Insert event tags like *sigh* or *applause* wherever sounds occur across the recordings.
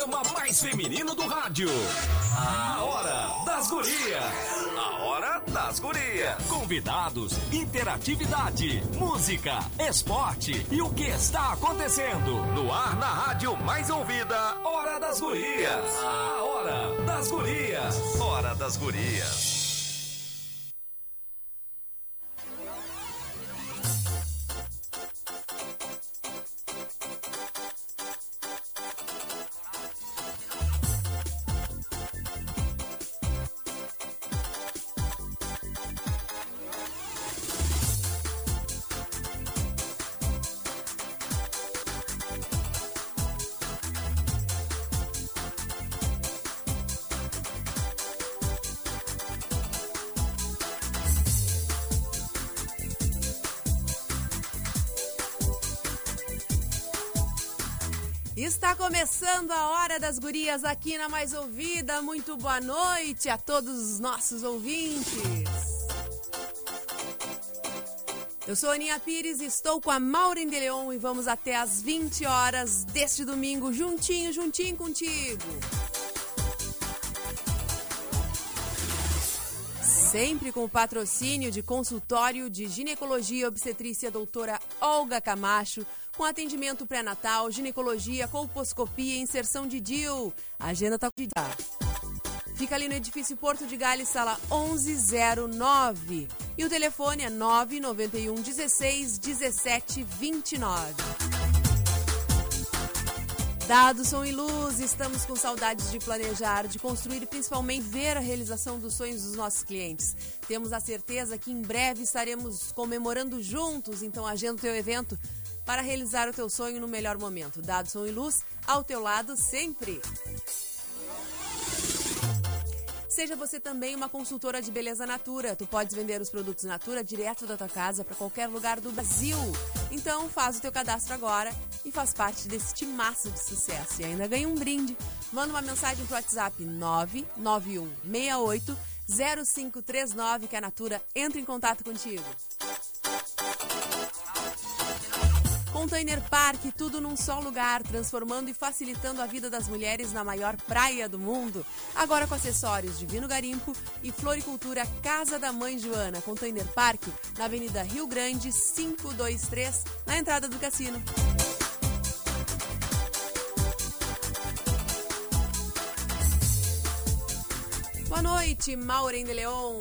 programa mais feminino do rádio. A Hora das Gurias. A Hora das Gurias. Convidados, interatividade, música, esporte e o que está acontecendo. No ar na rádio mais ouvida, Hora das Gurias. A Hora das Gurias. Hora das Gurias. Começando a Hora das Gurias aqui na Mais Ouvida. Muito boa noite a todos os nossos ouvintes. Eu sou Aninha Pires e estou com a Maureen de Leon e vamos até às 20 horas deste domingo, juntinho, juntinho contigo. Sempre com o patrocínio de consultório de ginecologia e obstetrícia doutora Olga Camacho, com atendimento pré-natal, ginecologia, colposcopia e inserção de DIL. A agenda tá de Fica ali no edifício Porto de Gales, sala 1109. E o telefone é 991 16 17 29. Dados som e luz, estamos com saudades de planejar, de construir e principalmente ver a realização dos sonhos dos nossos clientes. Temos a certeza que em breve estaremos comemorando juntos, então agenda o teu evento para realizar o teu sonho no melhor momento. Dados som e luz, ao teu lado sempre. Seja você também uma consultora de beleza Natura. Tu podes vender os produtos Natura direto da tua casa para qualquer lugar do Brasil. Então faz o teu cadastro agora e faz parte desse timaço de sucesso. E ainda ganha um brinde. Manda uma mensagem pro WhatsApp 99168 0539 que a Natura entra em contato contigo. Container Park, tudo num só lugar, transformando e facilitando a vida das mulheres na maior praia do mundo. Agora com acessórios Divino Garimpo e Floricultura Casa da Mãe Joana. Container Park, na Avenida Rio Grande, 523, na entrada do cassino. Boa noite, Maureen de Leon.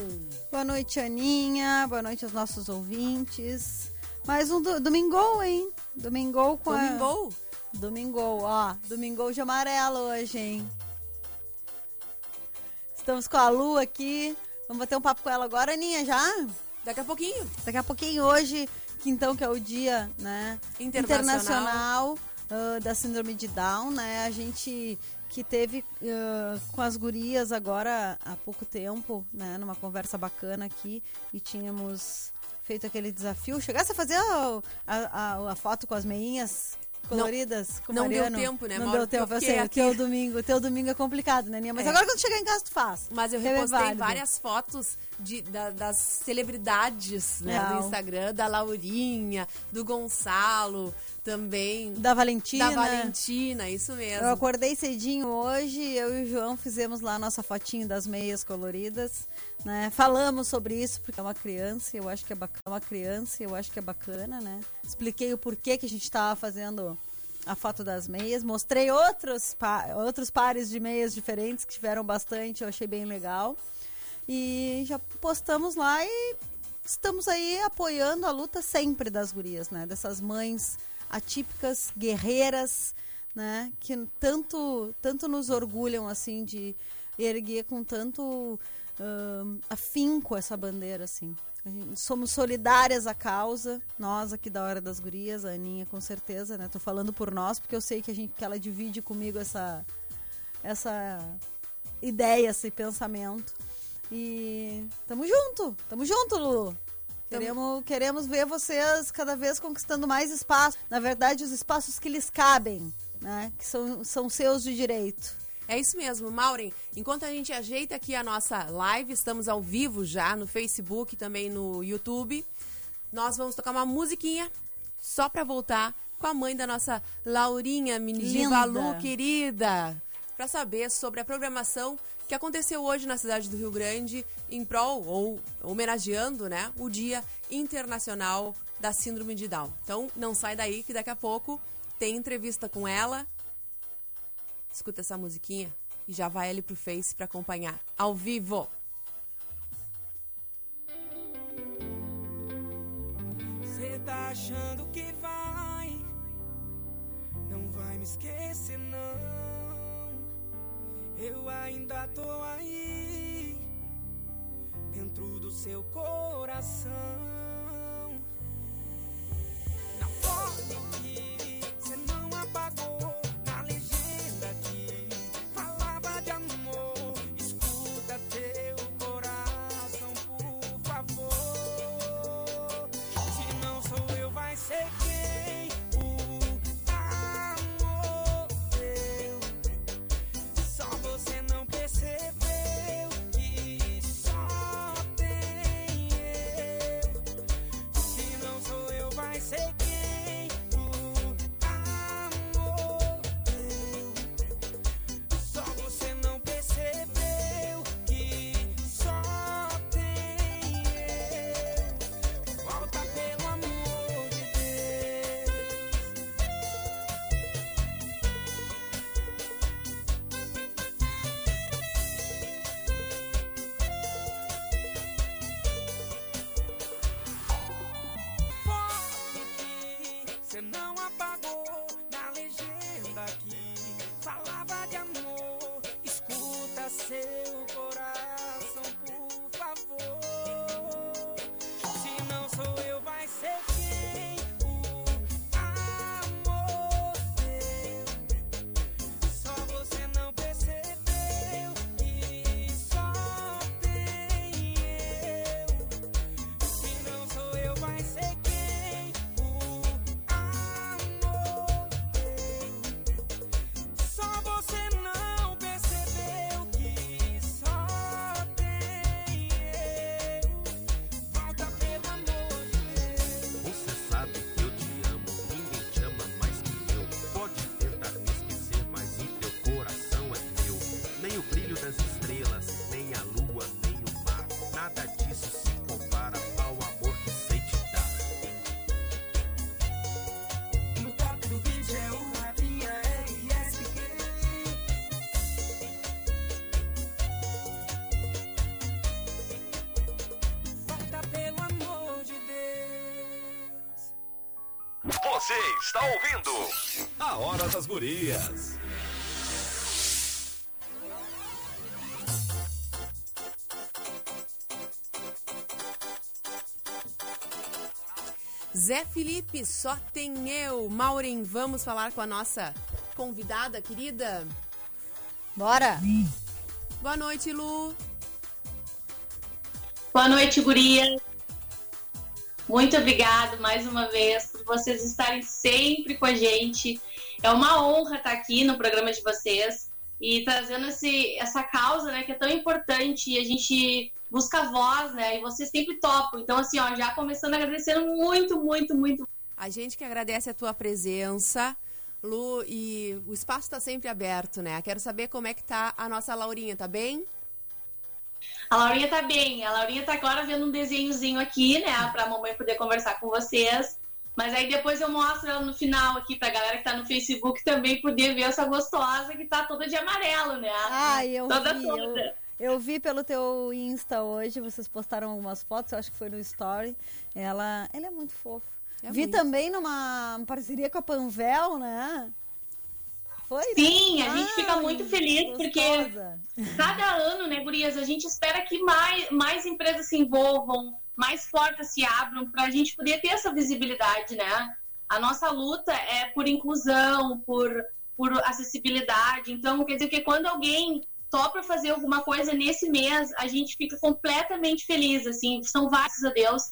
Boa noite, Aninha. Boa noite aos nossos ouvintes. Mais um do, domingou, hein? Domingou com Domingou? a... Domingou, ó. Domingou de amarelo hoje, hein? Estamos com a Lu aqui. Vamos bater um papo com ela agora, Aninha, já? Daqui a pouquinho. Daqui a pouquinho hoje, que então que é o dia, né? Internacional. uh, da síndrome de Down, né? A gente que teve uh, com as gurias agora há pouco tempo, né? Numa conversa bacana aqui e tínhamos feito aquele desafio. Chegasse a fazer a, a, a foto com as meinhas coloridas Não Mariano? deu tempo, né, Não Mauro? deu tempo, eu sei. O aqui- teu domingo, o teu domingo é complicado, né, Ninha? Mas É. agora quando chegar em casa tu faz. Mas eu é repostei válido. várias fotos de, da- das celebridades né, no Instagram, da Laurinha, do Gonçalo, também Da Valentina. da Valentina, isso mesmo. Eu acordei cedinho hoje, eu e o João fizemos lá a nossa fotinho das meias coloridas, né? Falamos sobre isso porque é uma criança, eu acho que é bacana, uma criança, eu acho que é bacana, né? Expliquei o porquê que a gente estava fazendo a foto das meias, mostrei outros pa outros pares de meias diferentes que tiveram bastante, eu achei bem legal. E já postamos lá e estamos aí apoiando a luta sempre das gurias, né? Dessas mães atípicas, guerreiras, né? Que tanto, tanto nos orgulham, assim, de erguer com tanto ahn, afinco essa bandeira, assim. Somos solidárias à causa, nós aqui da Hora das Gurias, a Aninha com certeza, né? Tô falando por nós, porque eu sei que, a gente, que ela divide comigo essa, essa ideia, esse pensamento. E tamo junto, tamo junto, Lu. Queremos, queremos ver vocês cada vez conquistando mais espaço. Na verdade, os espaços que lhes cabem, né? Que são, são seus de direito. É isso mesmo, Maureen. Enquanto a gente ajeita aqui a nossa live, estamos ao vivo já no Facebook, também no YouTube. Nós vamos tocar uma musiquinha só pra voltar com a mãe da nossa Laurinha, Linda. Minigiva Lu, querida. para saber sobre a programação que aconteceu hoje na cidade do Rio Grande em prol ou homenageando, né, o Dia Internacional da Síndrome de Down. Então, não sai daí que daqui a pouco tem entrevista com ela. Escuta essa musiquinha e já vai ali pro Face para acompanhar ao vivo. Você tá achando que vai Não vai me esquecer não Eu ainda tô aí Dentro do seu coração. Na forma eu, Você está ouvindo A Hora das Gurias. Zé Felipe, só tem eu. Maureen, vamos falar com a nossa convidada querida? Bora! Boa noite, Lu. Boa noite, guria. Muito obrigado mais uma vez por vocês estarem sempre com a gente. É uma honra estar aqui no programa de vocês e trazendo esse, essa causa, né, que é tão importante e a gente busca voz, né, e vocês sempre topam. Então, assim, ó, já começando agradecendo muito, muito, muito. A gente que agradece a tua presença, Lu, e o espaço está sempre aberto, né? Quero saber como é que tá a nossa Laurinha, tá bem? A Laurinha tá bem, a Laurinha tá agora vendo um desenhozinho aqui, né, pra mamãe poder conversar com vocês. Mas aí depois eu mostro ela no final aqui pra galera que tá no Facebook também poder ver essa gostosa que tá toda de amarelo, né? Ai, eu toda vi, toda. Eu, eu vi pelo teu Insta hoje, vocês postaram algumas fotos, eu acho que foi no Story. Ela, ela é muito fofa. É vi muito. também numa parceria com a Panvel, né? Foi? né? Sim, a gente fica muito feliz porque gostosa. cada ano, né, gurias, a gente espera que mais, mais empresas se envolvam, mais portas se abram para a gente poder ter essa visibilidade, né? A nossa luta é por inclusão, por, por acessibilidade. Então, quer dizer que quando alguém topa fazer alguma coisa nesse mês, a gente fica completamente feliz, assim, são vários a Deus.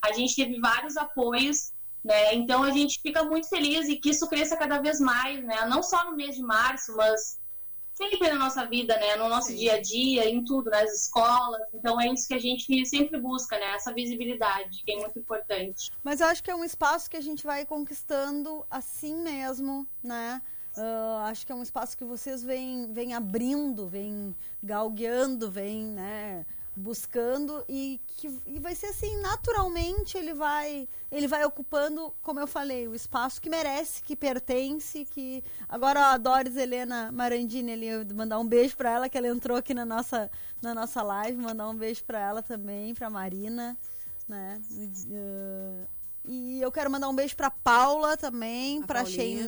A gente teve vários apoios, né? Então a gente fica muito feliz e que isso cresça cada vez mais, né? Não só no mês de março, mas sempre na nossa vida, né? No nosso Sim. dia a dia, em tudo, nas escolas. Então é isso que a gente sempre busca, né? Essa visibilidade, que é muito importante. Mas eu acho que é um espaço que a gente vai conquistando assim mesmo, né? Ah, acho que é um espaço que vocês vêm, vêm abrindo, vêm galgueando, vêm, né, buscando e que e vai ser assim naturalmente ele vai ele vai ocupando como eu falei o espaço que merece que pertence que agora a Doris Helena Marandini ali mandar um beijo para ela que ela entrou aqui na nossa na nossa live mandar um beijo para ela também para Marina né Uh, e eu quero mandar um beijo para Paula também para Paulinha.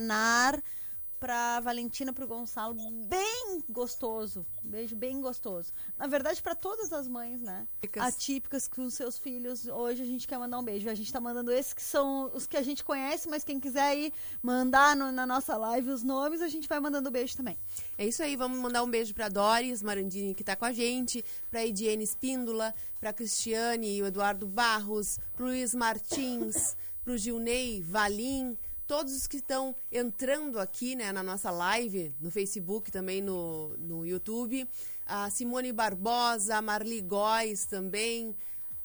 Pra Valentina, pro Gonçalo, bem gostoso. Um beijo bem gostoso. Na verdade, pra todas as mães, né? Dicas. Atípicas com seus filhos. Hoje a gente quer mandar um beijo. A gente tá mandando esses que são os que a gente conhece, mas quem quiser aí mandar no- na nossa live os nomes, a gente vai mandando beijo também. É isso aí, vamos mandar um beijo pra Doris Marandini que tá com a gente, pra Ediene Espíndola, pra Cristiane e o Eduardo Barros, pro Luiz Martins, pro Gilney Valim, todos os que estão entrando aqui né, na nossa live, no Facebook, também no, no YouTube, a Simone Barbosa, a Marli Góes também,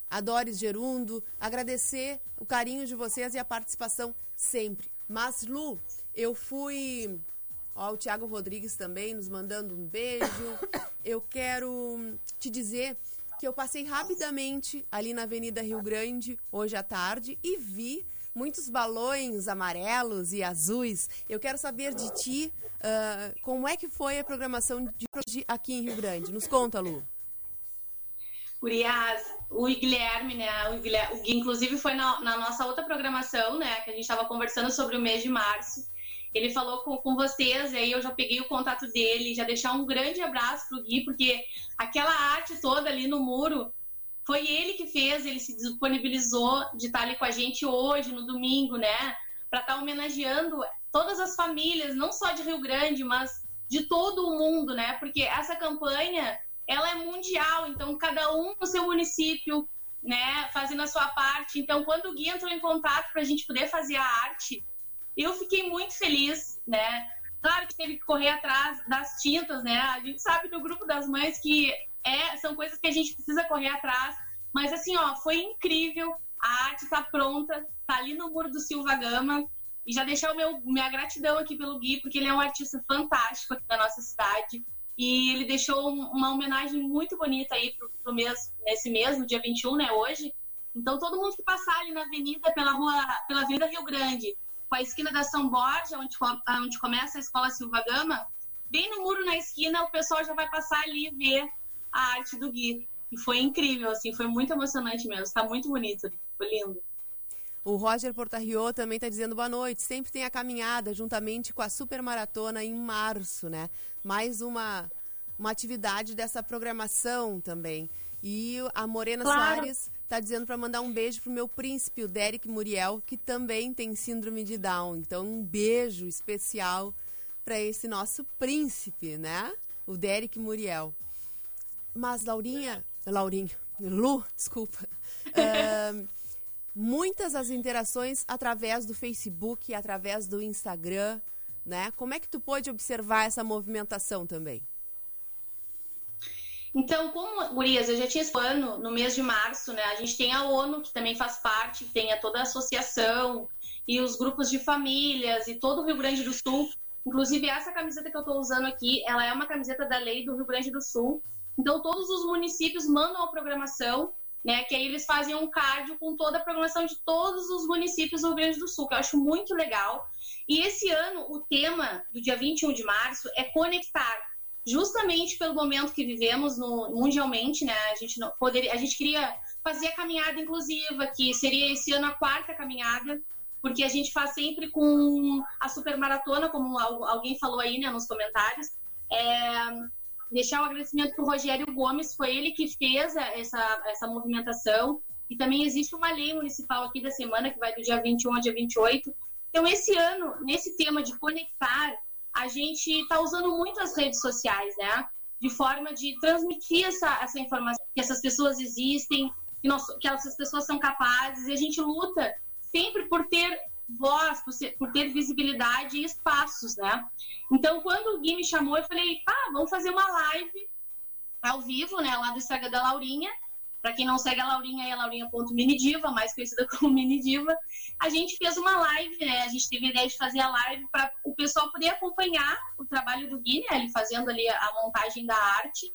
a Doris Gerundo, agradecer o carinho de vocês e a participação sempre. Mas, Lu, eu fui. Ó, o Tiago Rodrigues também nos mandando um beijo. *coughs* Eu quero te dizer que eu passei rapidamente ali na Avenida Rio Grande hoje à tarde e vi muitos balões amarelos e azuis. Eu quero saber de ti ah, como é que foi a programação de hoje aqui em Rio Grande. Nos conta, Lu. Urias, o Guilherme, né? O Guilherme, o inclusive, foi na, na nossa outra programação, né? Que a gente estava conversando sobre o mês de março. Ele falou com, com vocês, e aí eu já peguei o contato dele, já deixar um grande abraço pro Gui, porque aquela arte toda ali no muro foi ele que fez, ele se disponibilizou de estar ali com a gente hoje, no domingo, né? Para estar homenageando todas as famílias, não só de Rio Grande, mas de todo o mundo, né? Porque essa campanha, ela é mundial, então cada um no seu município, né, fazendo a sua parte. Então, quando o Gui entrou em contato para a gente poder fazer a arte, eu fiquei muito feliz, né? Claro que teve que correr atrás das tintas, né? A gente sabe do grupo das mães que é, são coisas que a gente precisa correr atrás. Mas assim, ó, foi incrível. A arte tá pronta, tá ali no muro do Silva Gama. E já deixar o meu, minha gratidão aqui pelo Gui, porque ele é um artista fantástico aqui da nossa cidade. E ele deixou um- uma homenagem muito bonita aí pro, pro mês, nesse mês, no dia 21, né, hoje. Então, todo mundo que passar ali na avenida, pela rua, pela Avenida Rio Grande, com a esquina da São Borja, onde, onde começa a Escola Silva Gama, bem no muro na esquina, o pessoal já vai passar ali e ver a arte do Gui. E foi incrível, assim, foi muito emocionante mesmo. Tá muito bonito, foi lindo. O Roger Portarriot também está dizendo boa noite. Sempre tem a caminhada juntamente com a Super Maratona em março, né? Mais uma, uma atividade dessa programação também. E a Morena Claro. Soares está dizendo para mandar um beijo pro meu príncipe, o Derek Muriel, que também tem síndrome de Down. Então, um beijo especial para esse nosso príncipe, né? O Derek Muriel. Mas, Laurinha, Laurinha, Lu, desculpa. Ahn, muitas as interações através do Facebook, através do Instagram, né? Como é que tu pôde observar essa movimentação também? Então, como, Gurias, eu já tinha esse ano, no mês de março, né? A gente tem a ONU, que também faz parte, tem a toda a associação e os grupos de famílias e todo o Rio Grande do Sul. Inclusive, essa camiseta que eu estou usando aqui, ela é uma camiseta da lei do Rio Grande do Sul. Então, todos os municípios mandam a programação, né? Que aí eles fazem um card com toda a programação de todos os municípios do Rio Grande do Sul, que eu acho muito legal. E esse ano, o tema do dia 21 de março é conectar justamente pelo momento que vivemos no, mundialmente, né? A gente não poderia, a gente queria fazer a caminhada inclusiva, que seria esse ano a quarta caminhada, porque a gente faz sempre com a super maratona, como al- alguém falou aí, né, nos comentários. É, deixar o agradecimento para o Rogério Gomes, foi ele que fez essa, essa movimentação. E também existe uma lei municipal aqui da semana, que vai do dia 21 ao dia 28. Então, esse ano, nesse tema de conectar, a gente está usando muito as redes sociais, né? De forma de transmitir essa, essa informação, que essas pessoas existem, que, nós, que essas pessoas são capazes, e a gente luta sempre por ter voz, por, ser- por ter visibilidade e espaços, né? Então, quando o Gui me chamou, eu falei, pá, vamos fazer uma live ao vivo, né? Lá do Instagram da Laurinha. Para quem não segue a Laurinha, é laurinha.minidiva, mais conhecida como Minidiva. A gente fez uma live, né? A gente teve a ideia de fazer a live para o pessoal poder acompanhar o trabalho do Gui, né? Ele fazendo ali a montagem da arte.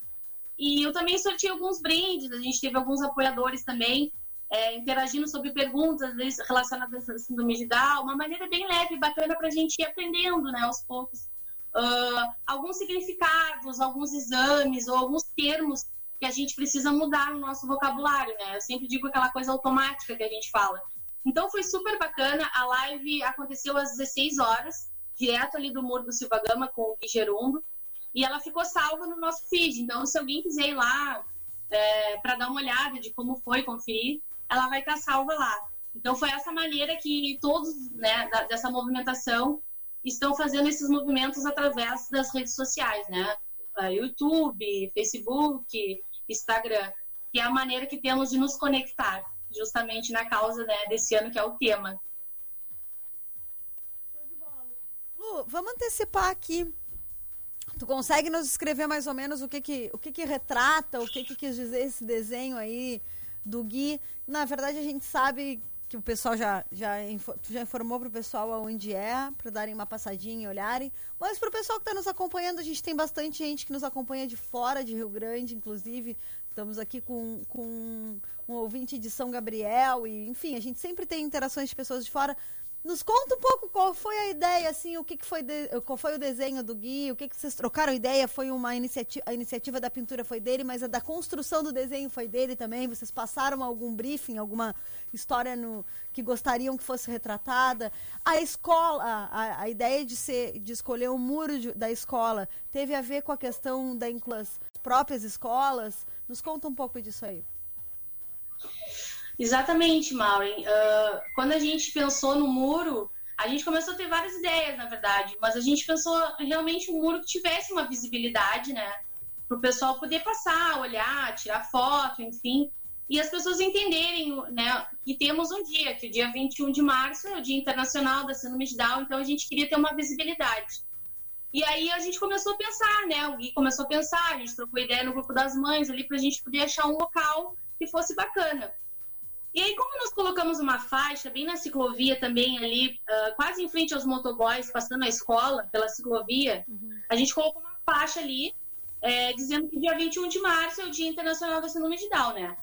E eu também sorteei alguns brindes, a gente teve alguns apoiadores também é, interagindo sobre perguntas relacionadas à síndrome de Down, uma maneira bem leve e bacana para a gente ir aprendendo né, aos poucos. Uh, alguns significados, alguns exames ou alguns termos que a gente precisa mudar no nosso vocabulário, né? Eu sempre digo aquela coisa automática que a gente fala. Então foi super bacana, a live aconteceu às 16 horas, direto ali do Muro do Silva Gama com o Gui Gerundo, e ela ficou salva no nosso feed. Então, se alguém quiser ir lá é, para dar uma olhada de como foi, conferir, ela vai estar salva lá. Então, foi essa maneira que todos né, da, dessa movimentação estão fazendo esses movimentos através das redes sociais, né? YouTube, Facebook, Instagram, que é a maneira que temos de nos conectar, justamente na causa né, desse ano que é o tema. Lu, vamos antecipar aqui. Tu consegue nos escrever mais ou menos o que que, o que, que retrata, o que, que quis dizer esse desenho aí do Gui? Na verdade, a gente sabe que o pessoal já, já, já informou para o pessoal aonde é, para darem uma passadinha e olharem. Mas para o pessoal que está nos acompanhando, a gente tem bastante gente que nos acompanha de fora de Rio Grande, inclusive. Estamos aqui com, com um ouvinte de São Gabriel, e enfim, a gente sempre tem interações de pessoas de fora. Nos conta um pouco qual foi a ideia, assim, o que, que foi, de, qual foi o desenho do Gui, o que, que vocês trocaram ideia, foi uma iniciativa, a iniciativa da pintura foi dele, mas a da construção do desenho foi dele também, vocês passaram algum briefing, alguma história no, que gostariam que fosse retratada. A escola, a, a ideia de, ser, de escolher o muro de, da escola teve a ver com a questão da das próprias escolas, nos conta um pouco disso aí. Exatamente, Maureen. Uh, quando a gente pensou no muro, a gente começou a ter várias ideias, na verdade, mas a gente pensou realmente um muro que tivesse uma visibilidade, né? Para o pessoal poder passar, olhar, tirar foto, enfim. E as pessoas entenderem né, que temos um dia, que o dia 21 de março é o Dia Internacional da Síndrome de Down, então a gente queria ter uma visibilidade. E aí a gente começou a pensar, né? O Gui começou a pensar, a gente trocou ideia no grupo das mães ali para a gente poder achar um local que fosse bacana. E aí, como nós colocamos uma faixa bem na ciclovia também ali, uh, quase em frente aos motoboys, passando a escola pela ciclovia, uhum. a gente colocou uma faixa ali, é, dizendo que dia 21 de março é o Dia Internacional da Síndrome de Down, né?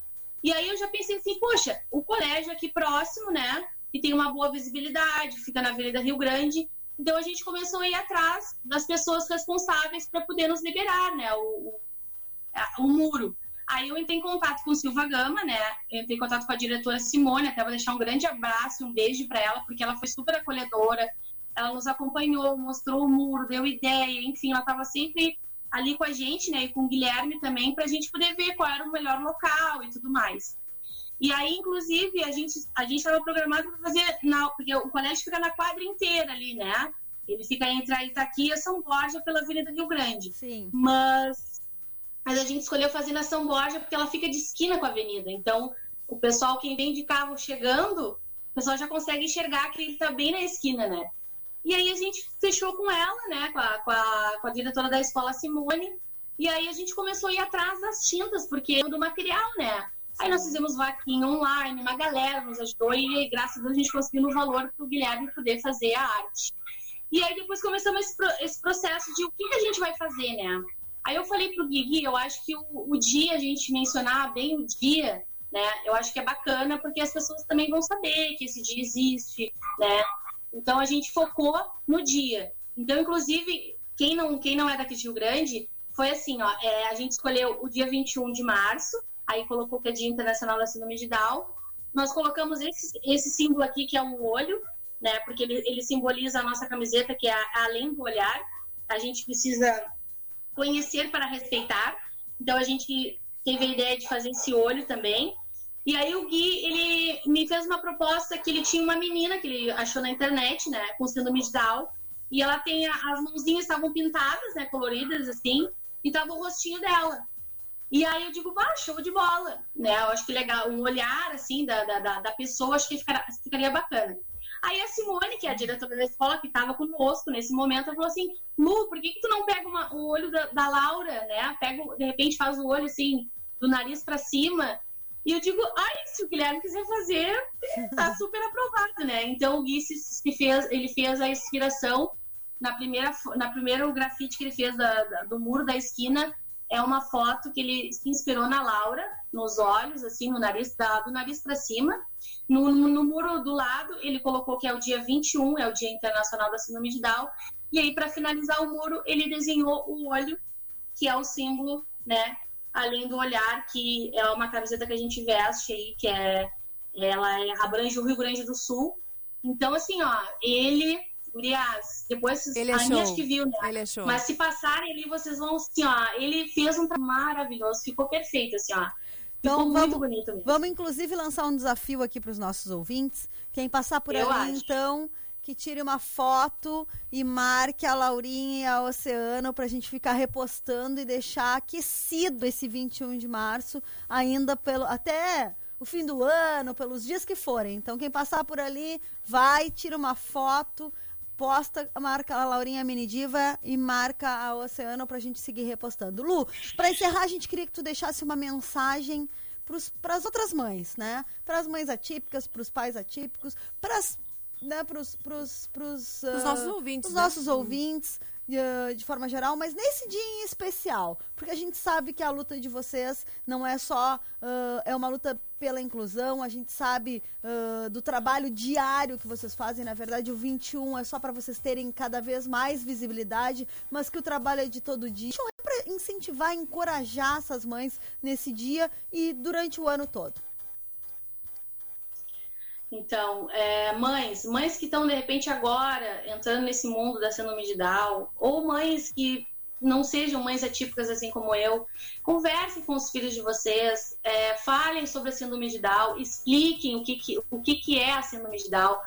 E aí eu já pensei assim, poxa, o colégio aqui próximo, né? Que tem uma boa visibilidade, fica na Avenida Rio Grande. Então a gente começou a ir atrás das pessoas responsáveis para poder nos liberar, né? O, o, o muro. Aí eu entrei em contato com o Silva Gama, né? Eu entrei em contato com a diretora Simone, até vou deixar um grande abraço, um beijo para ela, porque ela foi super acolhedora. Ela nos acompanhou, mostrou o muro, deu ideia, enfim, ela estava sempre ali com a gente, né? E com o Guilherme também, para a gente poder ver qual era o melhor local e tudo mais. E aí, inclusive, a gente a gente estava programado para fazer, na, porque o colégio fica na quadra inteira ali, né? Ele fica entre a Itaqui e a São Borja pela Avenida Rio Grande. Sim. Mas mas a gente escolheu fazer na São Borja porque ela fica de esquina com a avenida. Então, o pessoal, quem vem de carro chegando, o pessoal já consegue enxergar que ele está bem na esquina, né? E aí a gente fechou com ela, né, com a, com a, com a diretora da escola Simone, e aí a gente começou a ir atrás das tintas, porque é do material, né? Aí nós fizemos vaquinha online, uma galera nos ajudou e graças a Deus a gente conseguiu no valor para o Guilherme poder fazer a arte. E aí depois começamos esse, esse processo de o que, que a gente vai fazer, né? Aí eu falei pro Gui, eu acho que o, o, dia, a gente mencionar bem o dia, né? Eu acho que é bacana porque as pessoas também vão saber que esse dia existe, né? Então a gente focou no dia. Então, inclusive, quem não, quem não é daqui de Rio Grande, foi assim, ó, é, a gente escolheu o dia 21 de março, aí colocou que é Dia Internacional da Síndrome de Down. Nós colocamos esse, esse símbolo aqui, que é um olho, né? Porque ele, ele simboliza a nossa camiseta, que é além do olhar. A gente precisa conhecer para respeitar. Então a gente teve a ideia de fazer esse olho também. E aí o Gui, ele me fez uma proposta que ele tinha uma menina que ele achou na internet, né, com síndrome de Down, e ela tem as mãozinhas estavam pintadas, né, coloridas assim, e tava o rostinho dela. E aí eu digo, vá, show de bola, né? Eu acho que legal, um olhar assim da, da, da pessoa, acho que ficaria, ficaria bacana. Aí a Simone, que é a diretora da escola, que estava conosco nesse momento, falou assim: Lu, por que, que tu não pega uma, o olho da, da, Laura, né? Pega, de repente faz o olho assim, do nariz para cima. E eu digo, ai, se o Guilherme quiser fazer, tá *laughs* super aprovado, né? Então o Gui se fez, ele fez a inspiração na primeira, na primeiro grafite que ele fez da- da- do muro da esquina, é uma foto que ele se inspirou na Laura, nos olhos, assim, no nariz, da- do nariz para cima. No, no- muro do lado, ele colocou que é o dia 21, é o Dia Internacional da Síndrome de Down. E aí, para finalizar o muro, ele desenhou o olho, que é o símbolo, né? Além do olhar, que é uma camiseta que a gente veste aí, que é ela é, abrange o Rio Grande do Sul. Então, assim, ó, ele, Gurias, depois Ele é show. acho que viu, né? Ele é show. Mas se passarem ali, vocês vão, assim, ó, ele fez um trabalho maravilhoso, ficou perfeito, assim, ó. Então, ficou muito vamos- bonito mesmo. Vamos, inclusive, lançar um desafio aqui para os nossos ouvintes. Quem passar por Eu ali, acho. então, que tire uma foto e marque a Laurinha e a Oceano para a gente ficar repostando e deixar aquecido esse 21 de março, ainda pelo até o fim do ano, pelos dias que forem. Então, quem passar por ali, vai, tira uma foto, posta, marca a Laurinha Minidiva e marca a Oceano pra gente seguir repostando. Lu, pra encerrar, a gente queria que tu deixasse uma mensagem para as outras mães, né? Para as mães atípicas, para os pais atípicos, para né, pros, pros, pros, Os ah, nossos ouvintes, os né? nossos ouvintes, ah, de forma geral, mas nesse dia em especial, porque a gente sabe que a luta de vocês não é só ah, é uma luta pela inclusão, a gente sabe ah, do trabalho diário que vocês fazem, na verdade o 21 é só para vocês terem cada vez mais visibilidade, mas que o trabalho é de todo dia. Então é para incentivar, encorajar essas mães nesse dia e durante o ano todo. Então, é, mães, mães que estão de repente agora entrando nesse mundo da síndrome de Down, ou mães que não sejam mães atípicas assim como eu, conversem com os filhos de vocês, é, falem sobre a síndrome de Down, expliquem o que, que, o que, que é a síndrome de Down.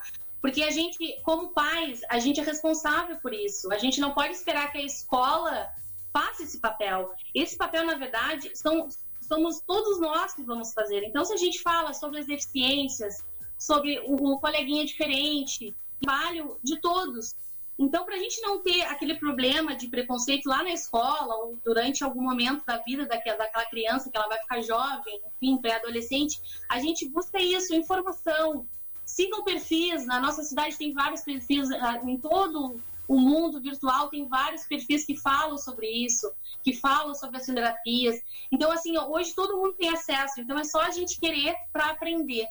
Porque a gente, como pais, a gente é responsável por isso. A gente não pode esperar que a escola faça esse papel. Esse papel, na verdade, são, somos todos nós que vamos fazer. Então, se a gente fala sobre as deficiências, sobre o, coleguinha diferente, trabalho de todos. Então, para a gente não ter aquele problema de preconceito lá na escola ou durante algum momento da vida daquela, daquela criança que ela vai ficar jovem, enfim, pré-adolescente, a gente busca isso, informação. Sigam perfis, na nossa cidade tem vários perfis, ah, em todo o mundo virtual tem vários perfis que falam sobre isso, que falam sobre as terapias. Então, assim, hoje todo mundo tem acesso, então é só a gente querer para aprender.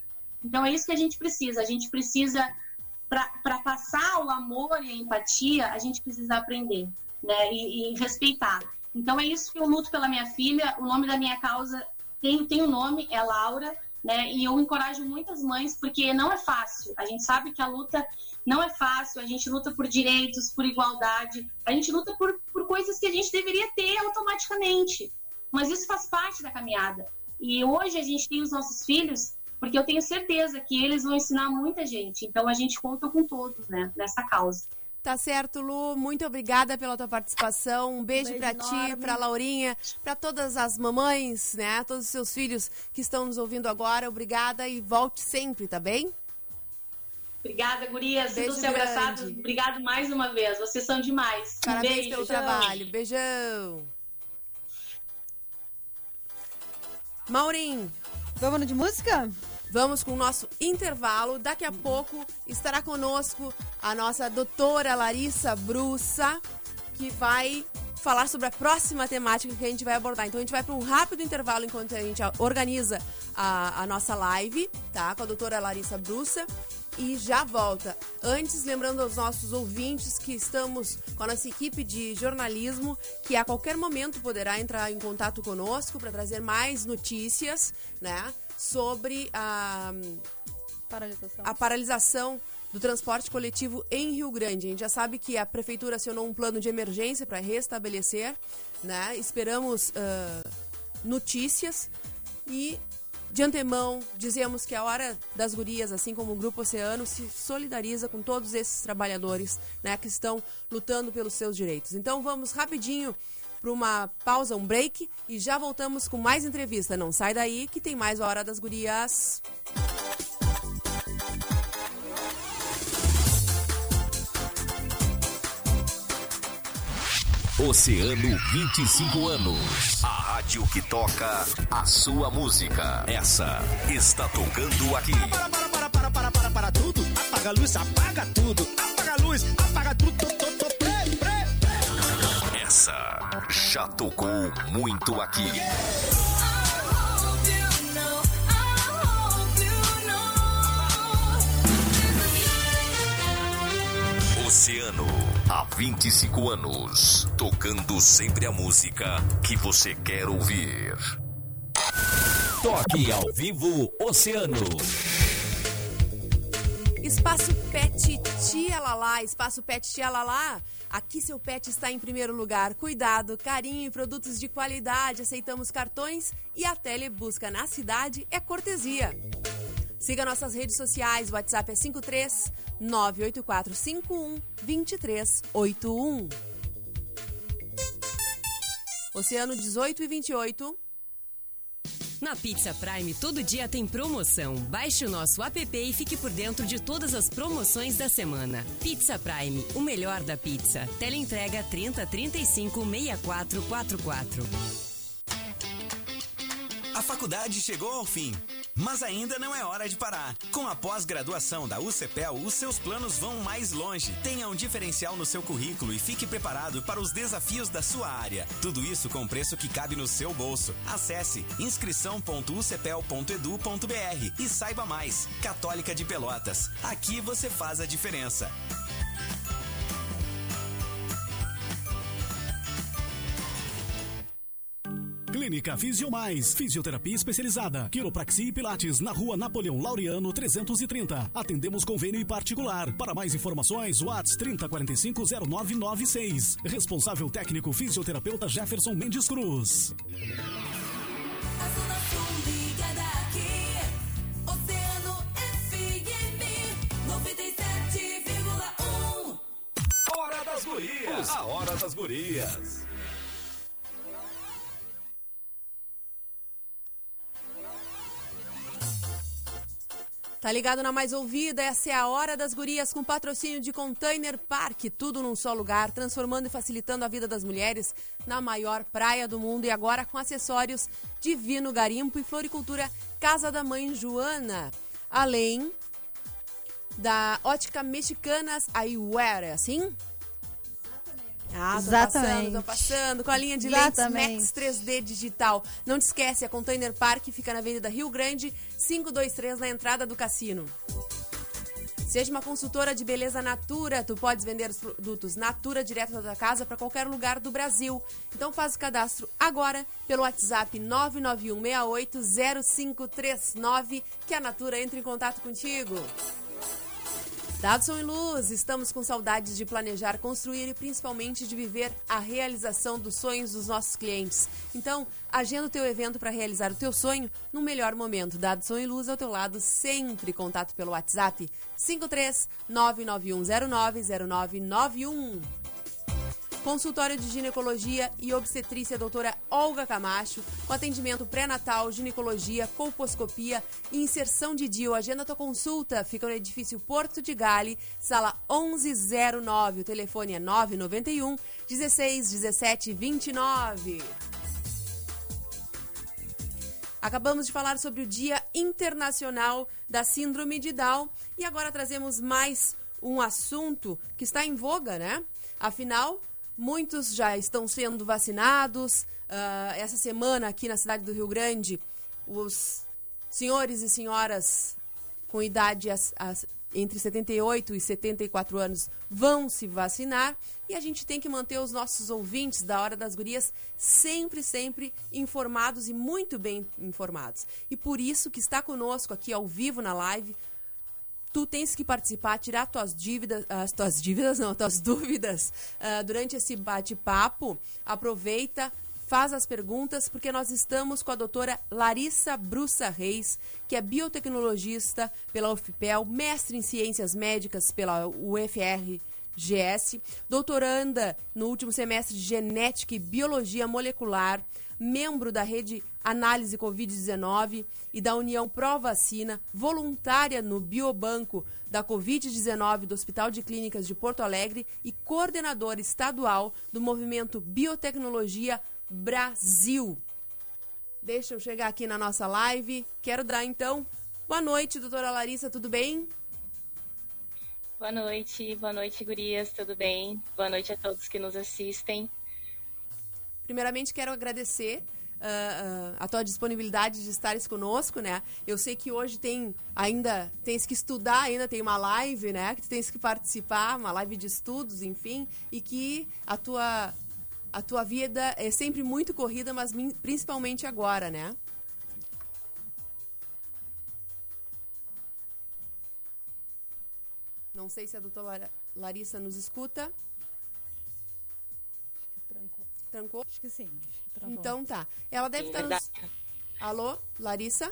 Então é isso que a gente precisa. A gente precisa, para passar o amor e a empatia, a gente precisa aprender né? e, e respeitar. Então é isso que eu luto pela minha filha. O nome da minha causa tem, tem o nome, é Laura. Né? E eu encorajo muitas mães, porque não é fácil. A gente sabe que a luta não é fácil. A gente luta por direitos, por igualdade. A gente luta por, por coisas que a gente deveria ter automaticamente. Mas isso faz parte da caminhada. E hoje a gente tem os nossos filhos porque eu tenho certeza que eles vão ensinar muita gente. Então a gente conta com todos, né, nessa causa. Tá certo, Lu. Muito obrigada pela tua participação. Um beijo, beijo pra ti, pra Laurinha, pra todas as mamães, né? Todos os seus filhos que estão nos ouvindo agora. Obrigada e volte sempre, tá bem? Obrigada, gurias. Beijo Sintam-se abraçados. grande. Obrigado mais uma vez. Vocês são demais. Um Parabéns beijo. pelo trabalho. Beijão. Maurim, Vamos de música? Vamos com o nosso intervalo. Daqui a pouco estará conosco a nossa doutora Larissa Brussa, que vai falar sobre a próxima temática que a gente vai abordar. Então a gente vai para um rápido intervalo enquanto a gente organiza a, a nossa live, tá? Com a doutora Larissa Brussa. E já volta. Antes, lembrando aos nossos ouvintes que estamos com a nossa equipe de jornalismo, que a qualquer momento poderá entrar em contato conosco para trazer mais notícias, né? Sobre a, Paralisação. a paralisação do transporte coletivo em Rio Grande. A gente já sabe que a prefeitura acionou um plano de emergência para restabelecer, né? Esperamos ah, notícias e de antemão dizemos que a hora das gurias, assim como o Grupo Oceano, se solidariza com todos esses trabalhadores, né, que estão lutando pelos seus direitos. Então vamos rapidinho para uma pausa, um break e já voltamos com mais entrevista. Não sai daí que tem mais a hora das gurias. Oceano 25 anos. A rádio que toca a sua música. Essa está tocando aqui. Para, para, para, para, para, para, para tudo. Apaga a luz, apaga tudo. Apaga a luz, apaga tudo. Essa já tocou muito aqui. Yeah! Oceano, há 25 anos, tocando sempre a música que você quer ouvir. Toque ao vivo Oceano. Espaço Pet Tia Lalá, Espaço Pet Tia Lalá. Aqui seu pet está em primeiro lugar. Cuidado, carinho e produtos de qualidade. Aceitamos cartões e a telebusca na cidade é cortesia. Siga nossas redes sociais. O WhatsApp é 53 98451 2381. Oceano 18 e 28. Na Pizza Prime, todo dia tem promoção. Baixe o nosso app e fique por dentro de todas as promoções da semana. Pizza Prime, o melhor da pizza. Teleentrega 30 35 6444. A faculdade chegou ao fim. Mas ainda não é hora de parar. Com a pós-graduação da UCPEL, os seus planos vão mais longe. Tenha um diferencial no seu currículo e fique preparado para os desafios da sua área. Tudo isso com preço que cabe no seu bolso. Acesse inscrição.ucpel.edu.br e saiba mais. Católica de Pelotas. Aqui você faz a diferença. Clínica Fisio Mais, fisioterapia especializada, quiropraxia e pilates, na rua Napoleão Laureano 330. Atendemos convênio e particular. Para mais informações, Whats 30450996. Responsável técnico fisioterapeuta Jefferson Mendes Cruz. A Zona Sul ligada aqui. Oceano FM 97,1. Hora das Gurias. A Hora das Gurias. Tá ligado na mais ouvida? Essa é a Hora das Gurias com patrocínio de Container Park, tudo num só lugar, transformando e facilitando a vida das mulheres na maior praia do mundo e agora com acessórios Divino Garimpo e Floricultura Casa da Mãe Joana. Além da ótica Mexicanas Eyewear, é assim? Ah, tô Exatamente. passando, tô passando com a linha de lentes Exatamente. Max 3D digital. Não te esquece, a Container Park fica na Avenida Rio Grande, 523 na entrada do cassino. Seja uma consultora de beleza Natura, tu podes vender os produtos Natura direto da tua casa para qualquer lugar do Brasil. Então faz o cadastro agora pelo WhatsApp 991680539 que a Natura entra em contato contigo. Dadson e Luz, estamos com saudades de planejar, construir e principalmente de viver a realização dos sonhos dos nossos clientes. Então, agenda o teu evento para realizar o teu sonho no melhor momento. Dadson e Luz ao teu lado sempre. Contato pelo WhatsApp 53 991090991. Consultório de Ginecologia e Obstetrícia doutora Olga Camacho, com atendimento pré-natal, ginecologia, colposcopia e inserção de DIU. Agenda tua consulta, fica no edifício Porto de Gale, sala 1109. O telefone é 991 16 17 29. Acabamos de falar sobre o Dia Internacional da Síndrome de Down e agora trazemos mais um assunto que está em voga, né? Afinal, muitos já estão sendo vacinados. Ah, essa semana, aqui na cidade do Rio Grande, os senhores e senhoras com idade as- as- entre 78 e 74 anos vão se vacinar e a gente tem que manter os nossos ouvintes da Hora das Gurias sempre, sempre informados e muito bem informados. E por isso que está conosco aqui ao vivo na live tu tens que participar, tirar tuas dívidas, as tuas dívidas não, tuas dúvidas ah, durante esse bate-papo. Aproveita, faz as perguntas, porque nós estamos com a doutora Larissa Brussa Reis, que é biotecnologista pela UFPEL, mestre em ciências médicas pela UFRGS, doutoranda no último semestre de genética e biologia molecular, membro da rede Análise Covid-19 e da União Pró Vacina, voluntária no Biobanco da Covid-19 do Hospital de Clínicas de Porto Alegre e coordenadora estadual do movimento Biotecnologia Brasil. Deixa eu chegar aqui na nossa live. Quero dar então. Boa noite, doutora Larissa, tudo bem? Boa noite, boa noite, gurias, tudo bem? Boa noite a todos que nos assistem. Primeiramente, quero agradecer uh, uh, a tua disponibilidade de estares conosco, né? Eu sei que hoje tem ainda tens que estudar, ainda tem uma live, né? Que tu tens que participar, uma live de estudos, enfim, e que a tua a tua vida é sempre muito corrida, mas principalmente agora, né? Não sei se a doutora Larissa nos escuta. Trancou. Acho que sim. Acho que travou. Então tá. Ela deve estar nos... Alô, Larissa?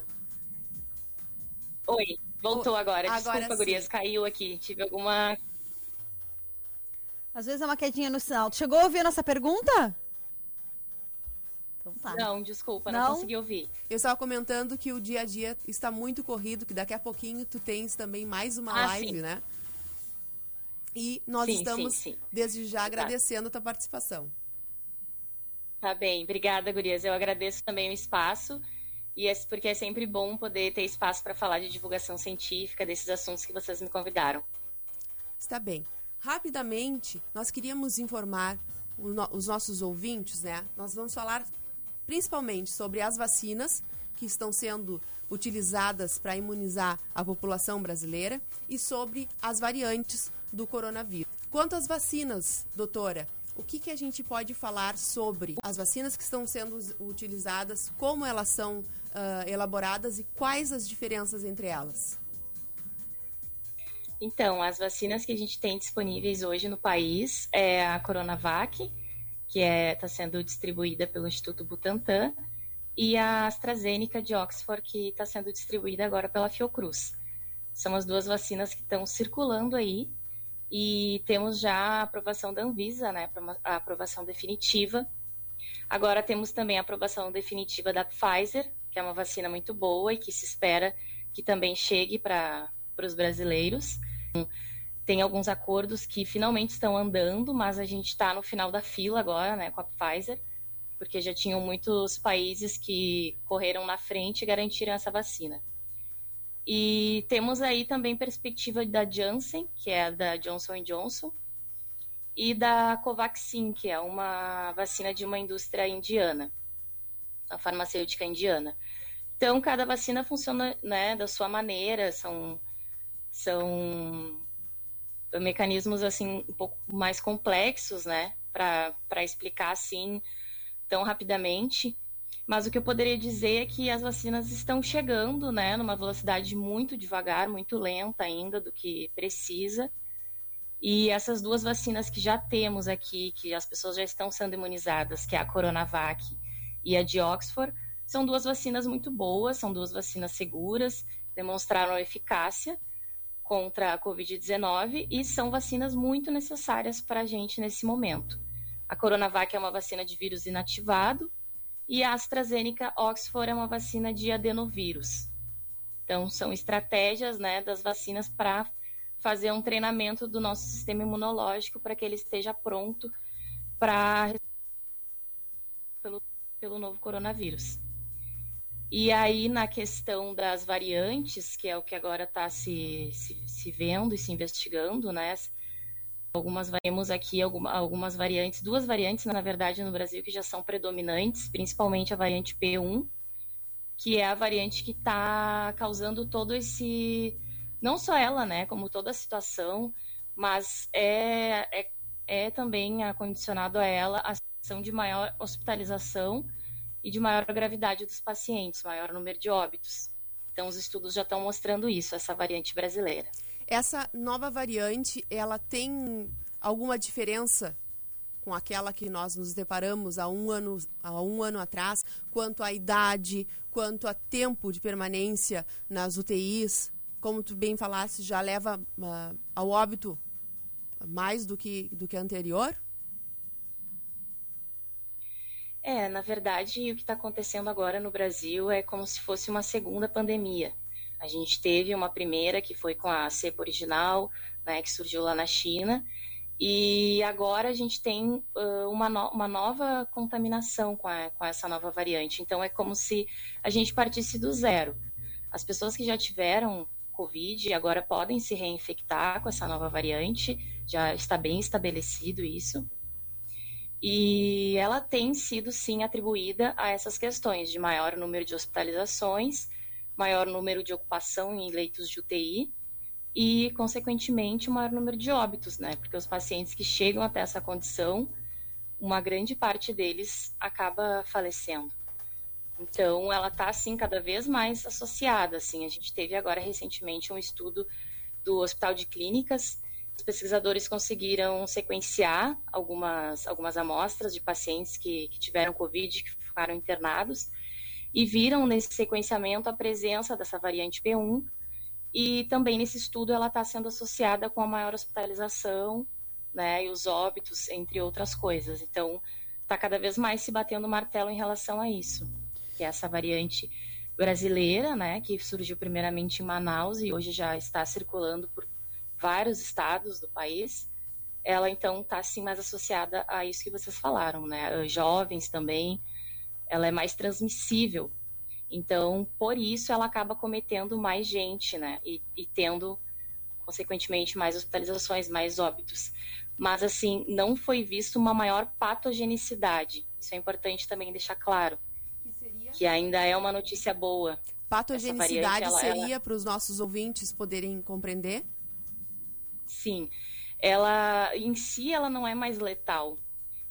Oi, voltou O- agora. agora Desculpa, sim. gurias, caiu aqui. Tive alguma... Às vezes é uma quedinha no sinal. Chegou a ouvir a nossa pergunta? Então tá. Não, desculpa, não, Não? consegui ouvir. Eu estava comentando que o dia a dia está muito corrido, que daqui a pouquinho tu tens também mais uma Ah, live, sim. né? E nós Sim, estamos, sim, sim. desde já, Tá. agradecendo a tua participação. Tá bem, obrigada, gurias. Eu agradeço também o espaço. E é porque é sempre bom poder ter espaço para falar de divulgação científica, desses assuntos que vocês me convidaram. Está bem. Rapidamente, nós queríamos informar os nossos ouvintes, né? Nós vamos falar principalmente sobre as vacinas que estão sendo utilizadas para imunizar a população brasileira e sobre as variantes do coronavírus. Quanto às vacinas, doutora, o que, que a gente pode falar sobre as vacinas que estão sendo utilizadas, como elas são ah, elaboradas e quais as diferenças entre elas? Então, as vacinas que a gente tem disponíveis hoje no país é a Coronavac, que está sendo distribuída pelo Instituto Butantan, e a AstraZeneca de Oxford, que está sendo distribuída agora pela Fiocruz. São as duas vacinas que estão circulando aí, e temos já a aprovação da Anvisa, né, a aprovação definitiva. Agora temos também a aprovação definitiva da Pfizer, que é uma vacina muito boa e que se espera que também chegue para os brasileiros. Tem alguns acordos que finalmente estão andando, mas a gente está no final da fila agora, né, com a Pfizer, porque já tinham muitos países que correram na frente e garantiram essa vacina. E temos aí também perspectiva da Janssen, que é da Johnson Johnson, e da Covaxin, que é uma vacina de uma indústria indiana, a farmacêutica indiana. Então, cada vacina funciona né, da sua maneira, são, são mecanismos assim um pouco mais complexos, né, para explicar assim tão rapidamente. Mas o que eu poderia dizer é que as vacinas estão chegando, né, numa velocidade muito devagar, muito lenta ainda do que precisa. E essas duas vacinas que já temos aqui, que as pessoas já estão sendo imunizadas, que é a Coronavac e a de Oxford, são duas vacinas muito boas, são duas vacinas seguras, demonstraram eficácia contra a Covid-19 e são vacinas muito necessárias para a gente nesse momento. A Coronavac é uma vacina de vírus inativado e a AstraZeneca Oxford é uma vacina de adenovírus. Então, são estratégias né, das vacinas para fazer um treinamento do nosso sistema imunológico para que ele esteja pronto para pelo, pelo novo coronavírus. E aí, na questão das variantes, que é o que agora está se, se, se vendo e se investigando, né? Algumas temos aqui alguma, algumas variantes, duas variantes, na verdade, no Brasil que já são predominantes, principalmente a variante P1, que é a variante que está causando todo esse. Não só ela, né? Como toda a situação, mas é, é, é também acondicionado a ela a situação de maior hospitalização e de maior gravidade dos pacientes, maior número de óbitos. Então, os estudos já estão mostrando isso, essa variante brasileira. Essa nova variante, ela tem alguma diferença com aquela que nós nos deparamos há um ano, há um ano atrás, quanto à idade, quanto a tempo de permanência nas UTIs? Como tu bem falaste, já leva uh, ao óbito mais do que, do que anterior? É, na verdade, o que está acontecendo agora no Brasil é como se fosse uma segunda pandemia. A gente teve uma primeira que foi com a cepa original, né, que surgiu lá na China, e agora a gente tem uh, uma, no uma nova contaminação com, a, com essa nova variante. Então é como se a gente partisse do zero. As pessoas que já tiveram Covid agora podem se reinfectar com essa nova variante, já está bem estabelecido isso. E ela tem sido, sim, atribuída a essas questões de maior número de hospitalizações, maior número de ocupação em leitos de UTI e, consequentemente, o maior número de óbitos, né? Porque os pacientes que chegam até essa condição, uma grande parte deles acaba falecendo. Então, ela está, assim, cada vez mais associada, assim. A gente teve agora, recentemente, um estudo do Hospital de Clínicas. Os pesquisadores conseguiram sequenciar algumas, algumas amostras de pacientes que, que tiveram Covid, que ficaram internados, e viram nesse sequenciamento a presença dessa variante P1, e também nesse estudo ela está sendo associada com a maior hospitalização, né, e os óbitos, entre outras coisas. Então, está cada vez mais se batendo martelo em relação a isso, que é essa variante brasileira, né, que surgiu primeiramente em Manaus e hoje já está circulando por vários estados do país. Ela então está assim mais associada a isso que vocês falaram, né, jovens também. Ela é mais transmissível então, por isso, ela acaba cometendo mais gente, né? E, e tendo, consequentemente, mais hospitalizações, mais óbitos. Mas, assim, não foi visto uma maior patogenicidade. Isso é importante também deixar claro. Que, que ainda é uma notícia boa. Patogenicidade variante, seria ela... para os nossos ouvintes poderem compreender? Sim. Ela, em si, ela não é mais letal.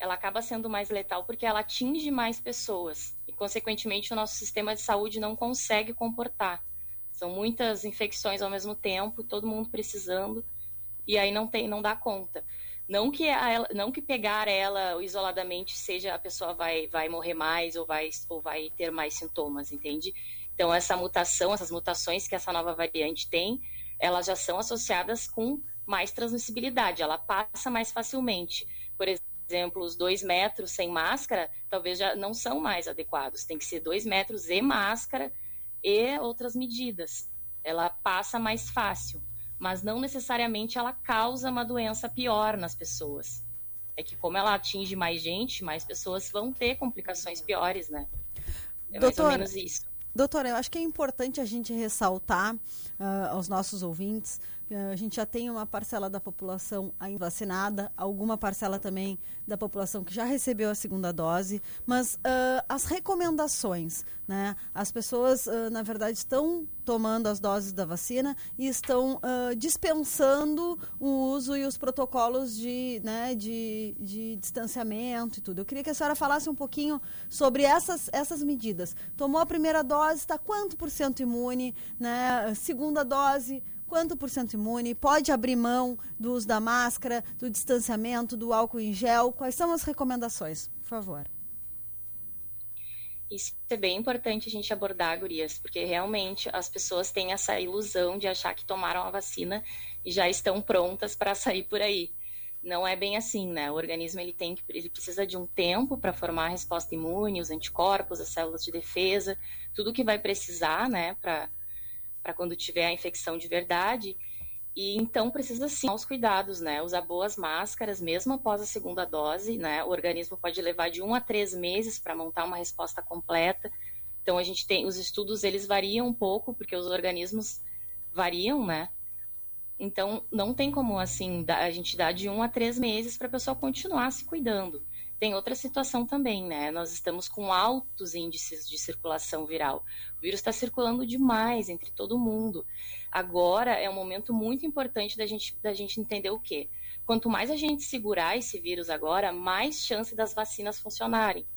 Ela acaba sendo mais letal porque ela atinge mais pessoas consequentemente, o nosso sistema de saúde não consegue comportar. São muitas infecções ao mesmo tempo, todo mundo precisando, e aí não tem, não dá conta. Não que, não que pegar ela isoladamente seja a pessoa vai, vai morrer mais ou vai, ou vai ter mais sintomas, entende? Então, essa mutação, essas mutações que essa nova variante tem, elas já são associadas com mais transmissibilidade, ela passa mais facilmente. Por exemplo, exemplo, os dois metros sem máscara, talvez já não são mais adequados. Tem que ser dois metros e máscara e outras medidas. Ela passa mais fácil, mas não necessariamente ela causa uma doença pior nas pessoas. É que como ela atinge mais gente, mais pessoas vão ter complicações piores, né? É mais ou menos isso. Doutora, eu acho que é importante a gente ressaltar uh, aos nossos ouvintes a gente já tem uma parcela da população vacinada, alguma parcela também da população que já recebeu a segunda dose, mas uh, as recomendações, né? As pessoas, uh, na verdade, estão tomando as doses da vacina e estão uh, dispensando o uso e os protocolos de, né, de, de distanciamento e tudo. Eu queria que a senhora falasse um pouquinho sobre essas, essas medidas. Tomou a primeira dose, está quanto por cento imune, né? Segunda dose, quanto por cento imune, pode abrir mão do uso da máscara, do distanciamento, do álcool em gel. Quais são as recomendações, por favor? Isso é bem importante a gente abordar, gurias, porque realmente as pessoas têm essa ilusão de achar que tomaram a vacina e já estão prontas para *laughs* sair por aí. Não é bem assim, né? O organismo ele tem ele precisa de um tempo para formar a resposta imune, os anticorpos, as células de defesa, tudo que vai precisar, né, para para quando tiver a infecção de verdade. E então precisa sim os cuidados, né? Usar boas máscaras, mesmo após a segunda dose, né? O organismo pode levar de um a três meses para montar uma resposta completa. Então a gente tem os estudos eles variam um pouco porque os organismos variam, né? Então não tem como assim a gente dar de um a três meses para a pessoa continuar se cuidando. Tem outra situação também, né? Nós estamos com altos índices de circulação viral. O vírus está circulando demais entre todo mundo. Agora é um momento muito importante da gente, da gente entender o quê? Quanto mais a gente segurar esse vírus agora, mais chance das vacinas funcionarem.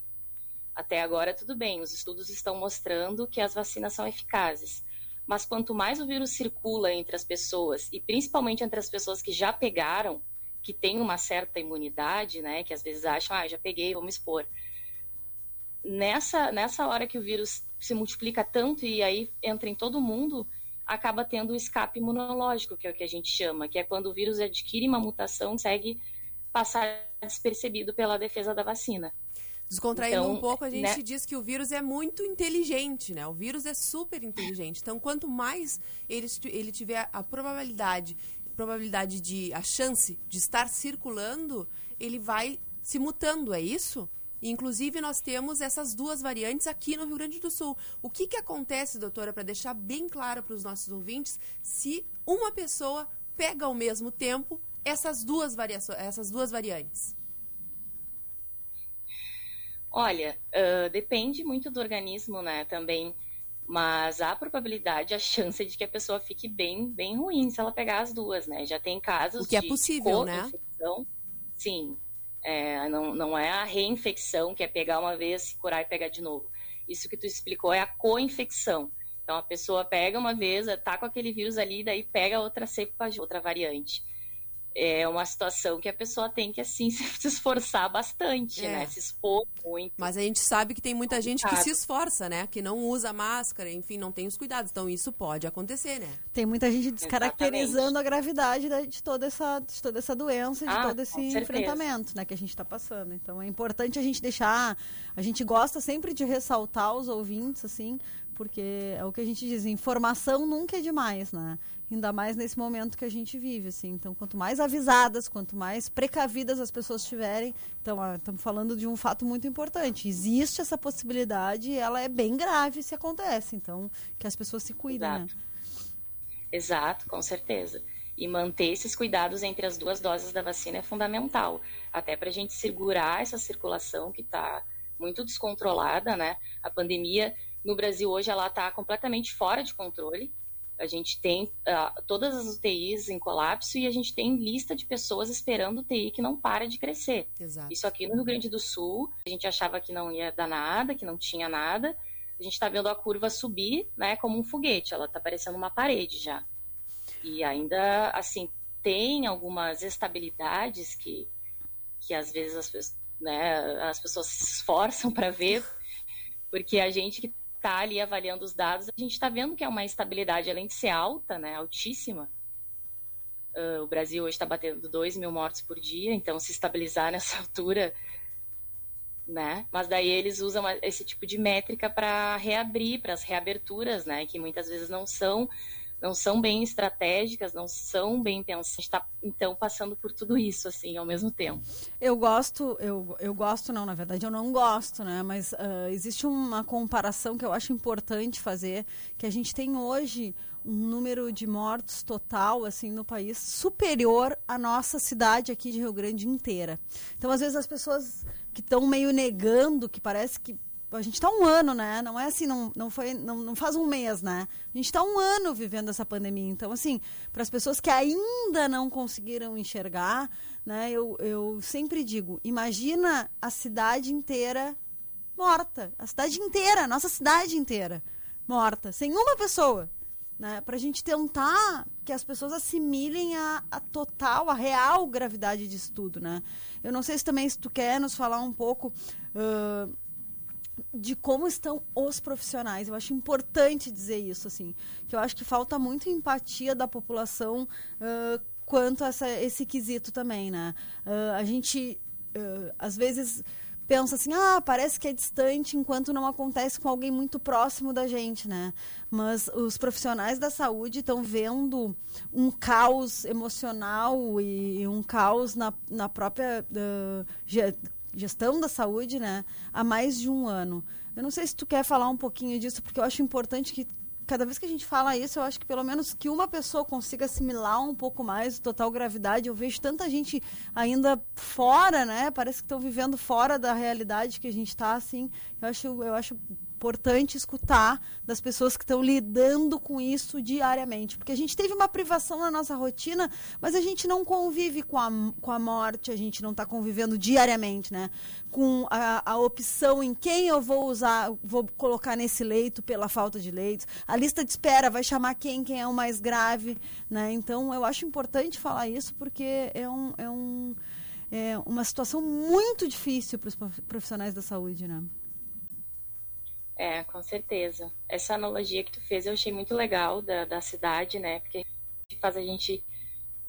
Até agora, tudo bem, os estudos estão mostrando que as vacinas são eficazes. Mas quanto mais o vírus circula entre as pessoas, e principalmente entre as pessoas que já pegaram, que tem uma certa imunidade, né, que às vezes acham, ah, já peguei, vou me expor. Nessa, nessa hora que o vírus se multiplica tanto e aí entra em todo mundo, acaba tendo o escape imunológico, que é o que a gente chama, que é quando o vírus adquire uma mutação, consegue passar despercebido pela defesa da vacina. Descontraindo então, um pouco, a gente né? diz que o vírus é muito inteligente, né? O vírus é super inteligente. Então, quanto mais ele, ele tiver a probabilidade probabilidade de a chance de estar circulando, ele vai se mutando, é isso? Inclusive, nós temos essas duas variantes aqui no Rio Grande do Sul. O que, que acontece, doutora, para deixar bem claro para os nossos ouvintes, se uma pessoa pega ao mesmo tempo essas duas, essas duas variantes? Olha, uh, depende muito do organismo, né, também. Mas a probabilidade, a chance de que a pessoa fique bem, bem ruim se ela pegar as duas, né? Já tem casos O que é possível, né? Sim. É, não, não é a reinfecção, que é pegar uma vez, se curar e pegar de novo. Isso que tu explicou é a co-infecção. Então a pessoa pega uma vez, tá com aquele vírus ali, daí pega outra cepa, outra variante é uma situação que a pessoa tem que, assim, *laughs* se esforçar bastante, É. né? Se expor muito. Mas a gente sabe que tem muita gente que se esforça, né? Que não usa máscara, enfim, não tem os cuidados. Então isso pode acontecer, né? Tem muita gente descaracterizando a gravidade da- de toda essa, de toda essa doença, de Ah, todo esse enfrentamento né, que a gente está passando. Então é importante a gente deixar. A gente gosta sempre de ressaltar os ouvintes, assim, porque é o que a gente diz, informação nunca é demais, né? Ainda mais nesse momento que a gente vive, assim. Então, quanto mais avisadas, quanto mais precavidas as pessoas estiverem. Então, ah, estamos falando de um fato muito importante. Existe essa possibilidade e ela é bem grave se acontece. Então, que as pessoas se cuidem, né? Exato, com certeza. E manter esses cuidados entre as duas doses da vacina é fundamental, até para a gente segurar essa circulação que está muito descontrolada, né? A pandemia no Brasil hoje ela está completamente fora de controle. A gente tem ah, todas as UTIs em colapso e a gente tem lista de pessoas esperando UTI que não para de crescer. Exato. Isso aqui no Rio Grande do Sul, a gente achava que não ia dar nada, que não tinha nada. A gente está vendo a curva subir, né, como um foguete. Ela está parecendo uma parede já. E ainda, assim, tem algumas estabilidades que, que às vezes as, né, as pessoas se esforçam para ver, porque a gente que está ali avaliando os dados, a gente está vendo que é uma estabilidade, além de ser alta, né, altíssima. Ah, o Brasil hoje está batendo 2 mil mortos por dia, então se estabilizar *laughs* nessa altura, né? Mas daí eles usam esse tipo de métrica para reabrir, para as reaberturas, né? Que muitas vezes não são não são bem estratégicas, não são bem pensadas. Está então passando por tudo isso assim ao mesmo tempo. Eu gosto, eu, eu gosto não, na verdade eu não gosto, né? Mas ah, existe uma comparação que eu acho importante fazer, que a gente tem hoje um número de mortos total assim no país superior à nossa cidade aqui de Rio Grande inteira. Então às vezes as pessoas que estão meio negando, que parece que a gente está um ano, né? Não é assim, não, não foi, não, não faz um mês, né? A gente está um ano vivendo essa pandemia. Então, assim, para as pessoas que ainda não conseguiram enxergar, né? Eu, eu sempre digo, imagina a cidade inteira morta, a cidade inteira, a nossa cidade inteira morta, sem uma pessoa, né? Para a gente tentar que as pessoas assimilem a, a total, a real gravidade disso tudo, né? Eu não sei se também se tu quer nos falar um pouco ãh, de como estão os profissionais. Eu acho importante dizer isso, assim, que eu acho que falta muito empatia da população ãh, quanto a essa, esse quesito também, né? Ãh, a gente, ãh, às vezes, pensa assim, ah, parece que é distante enquanto não acontece com alguém muito próximo da gente, né? Mas os profissionais da saúde estão vendo um caos emocional e um caos na, na própria ge- gestão da saúde, né, há mais de um ano. Eu não sei se tu quer falar um pouquinho disso, porque eu acho importante que cada vez que a gente fala isso, eu acho que pelo menos que uma pessoa consiga assimilar um pouco mais o total gravidade. Eu vejo tanta gente ainda fora, né? Parece que estão vivendo fora da realidade que a gente está, assim. Eu acho, eu acho importante escutar das pessoas que estão lidando com isso diariamente. Porque a gente teve uma privação na nossa rotina, mas a gente não convive com a, com a morte, a gente não está convivendo diariamente, né? Com a, a opção em quem eu vou usar, vou colocar nesse leito pela falta de leitos. A lista de espera vai chamar quem, quem é o mais grave, né? Então, eu acho importante falar isso porque é, um, é, um, é uma situação muito difícil para os profissionais da saúde, né? É, com certeza. Essa analogia que tu fez eu achei muito legal da, da cidade, né? Porque faz a gente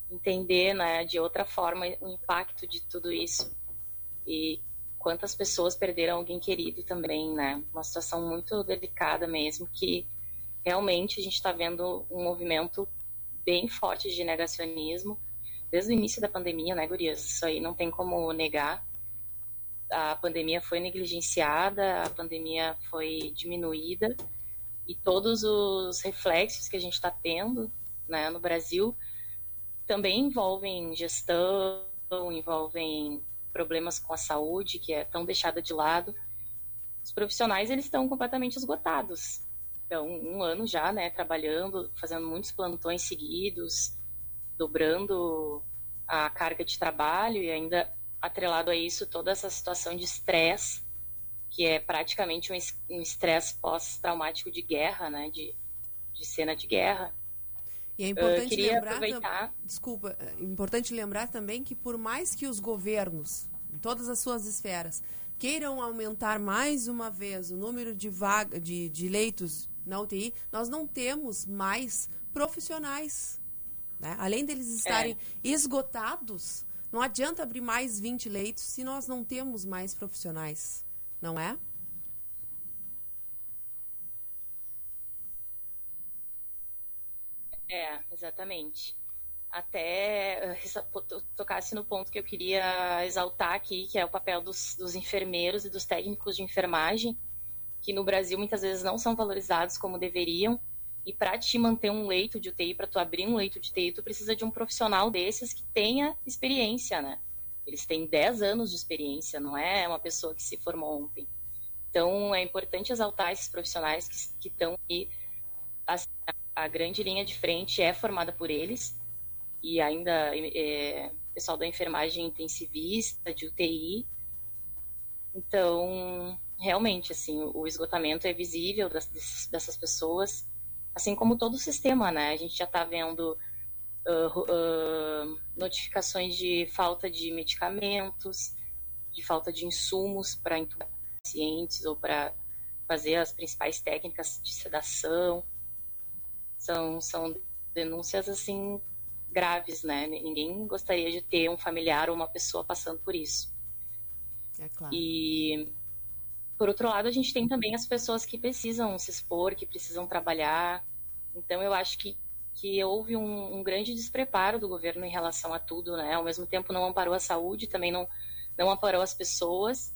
entender, né, de outra forma o impacto de tudo isso. E quantas pessoas perderam alguém querido também, né? Uma situação muito delicada mesmo, que realmente a gente está vendo um movimento bem forte de negacionismo desde o início da pandemia, né, gurias? Isso aí não tem como negar a pandemia foi negligenciada, a pandemia foi diminuída e todos os reflexos que a gente está tendo né, no Brasil também envolvem gestão, envolvem problemas com a saúde, que é tão deixada de lado. os profissionais eles estão completamente esgotados. Então, um ano já, né, trabalhando, fazendo muitos plantões seguidos, dobrando a carga de trabalho e ainda atrelado a isso toda essa situação de estresse, que é praticamente um estresse pós-traumático de guerra, né, de, de cena de guerra. E é importante lembrar, aproveitar... desculpa, é importante lembrar também que por mais que os governos, em todas as suas esferas, queiram aumentar mais uma vez o número de vaga, de, de leitos na UTI, nós não temos mais profissionais. Né? Além deles estarem é. esgotados, não adianta abrir mais 20 leitos se nós não temos mais profissionais, não é? É, exatamente. Até eh, tocasse no ponto que eu queria exaltar aqui, que é o papel dos, dos enfermeiros e dos técnicos de enfermagem, que no Brasil muitas vezes não são valorizados como deveriam. E para te manter um leito de UTI, para tu abrir um leito de UTI, tu precisa de um profissional desses que tenha experiência, né? Eles têm 10 anos de experiência, não é uma pessoa que se formou ontem. Então, é importante exaltar esses profissionais que estão aí. A, a, grande linha de frente é formada por eles. E ainda é, pessoal da enfermagem intensivista, de UTI. Então, realmente, assim, o esgotamento é visível das, dessas pessoas, assim como todo o sistema, né? A gente já está vendo uh, uh, notificações de falta de medicamentos, de falta de insumos para intubar pacientes ou para fazer as principais técnicas de sedação. São, são denúncias, assim, graves, né? Ninguém gostaria de ter um familiar ou uma pessoa passando por isso. É claro. E por outro lado, a gente tem também as pessoas que precisam se expor, que precisam trabalhar. Então, eu acho que, que houve um, um grande despreparo do governo em relação a tudo, né? Ao mesmo tempo, não amparou a saúde, também não, não amparou as pessoas.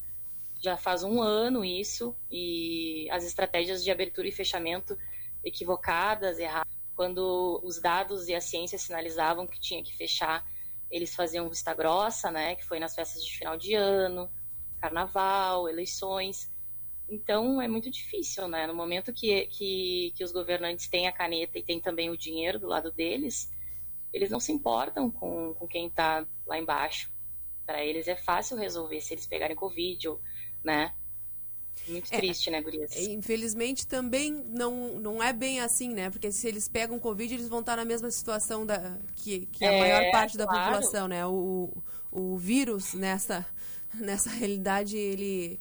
Já faz um ano isso, e as estratégias de abertura e fechamento equivocadas, erradas. Quando os dados e a ciência sinalizavam que tinha que fechar, eles faziam vista grossa, né? Que foi nas festas de final de ano, carnaval, eleições. Então é muito difícil, né? No momento que, que, que os governantes têm a caneta e têm também o dinheiro do lado deles, eles não se importam com, com quem está lá embaixo. Para eles é fácil resolver se eles pegarem Covid, ou, né? Muito é, triste, né, Gurias? Infelizmente também não, não é bem assim, né? Porque se eles pegam Covid, eles vão estar na mesma situação da, que, que a é, maior parte claro. da população, né? O, o vírus nessa, nessa realidade, ele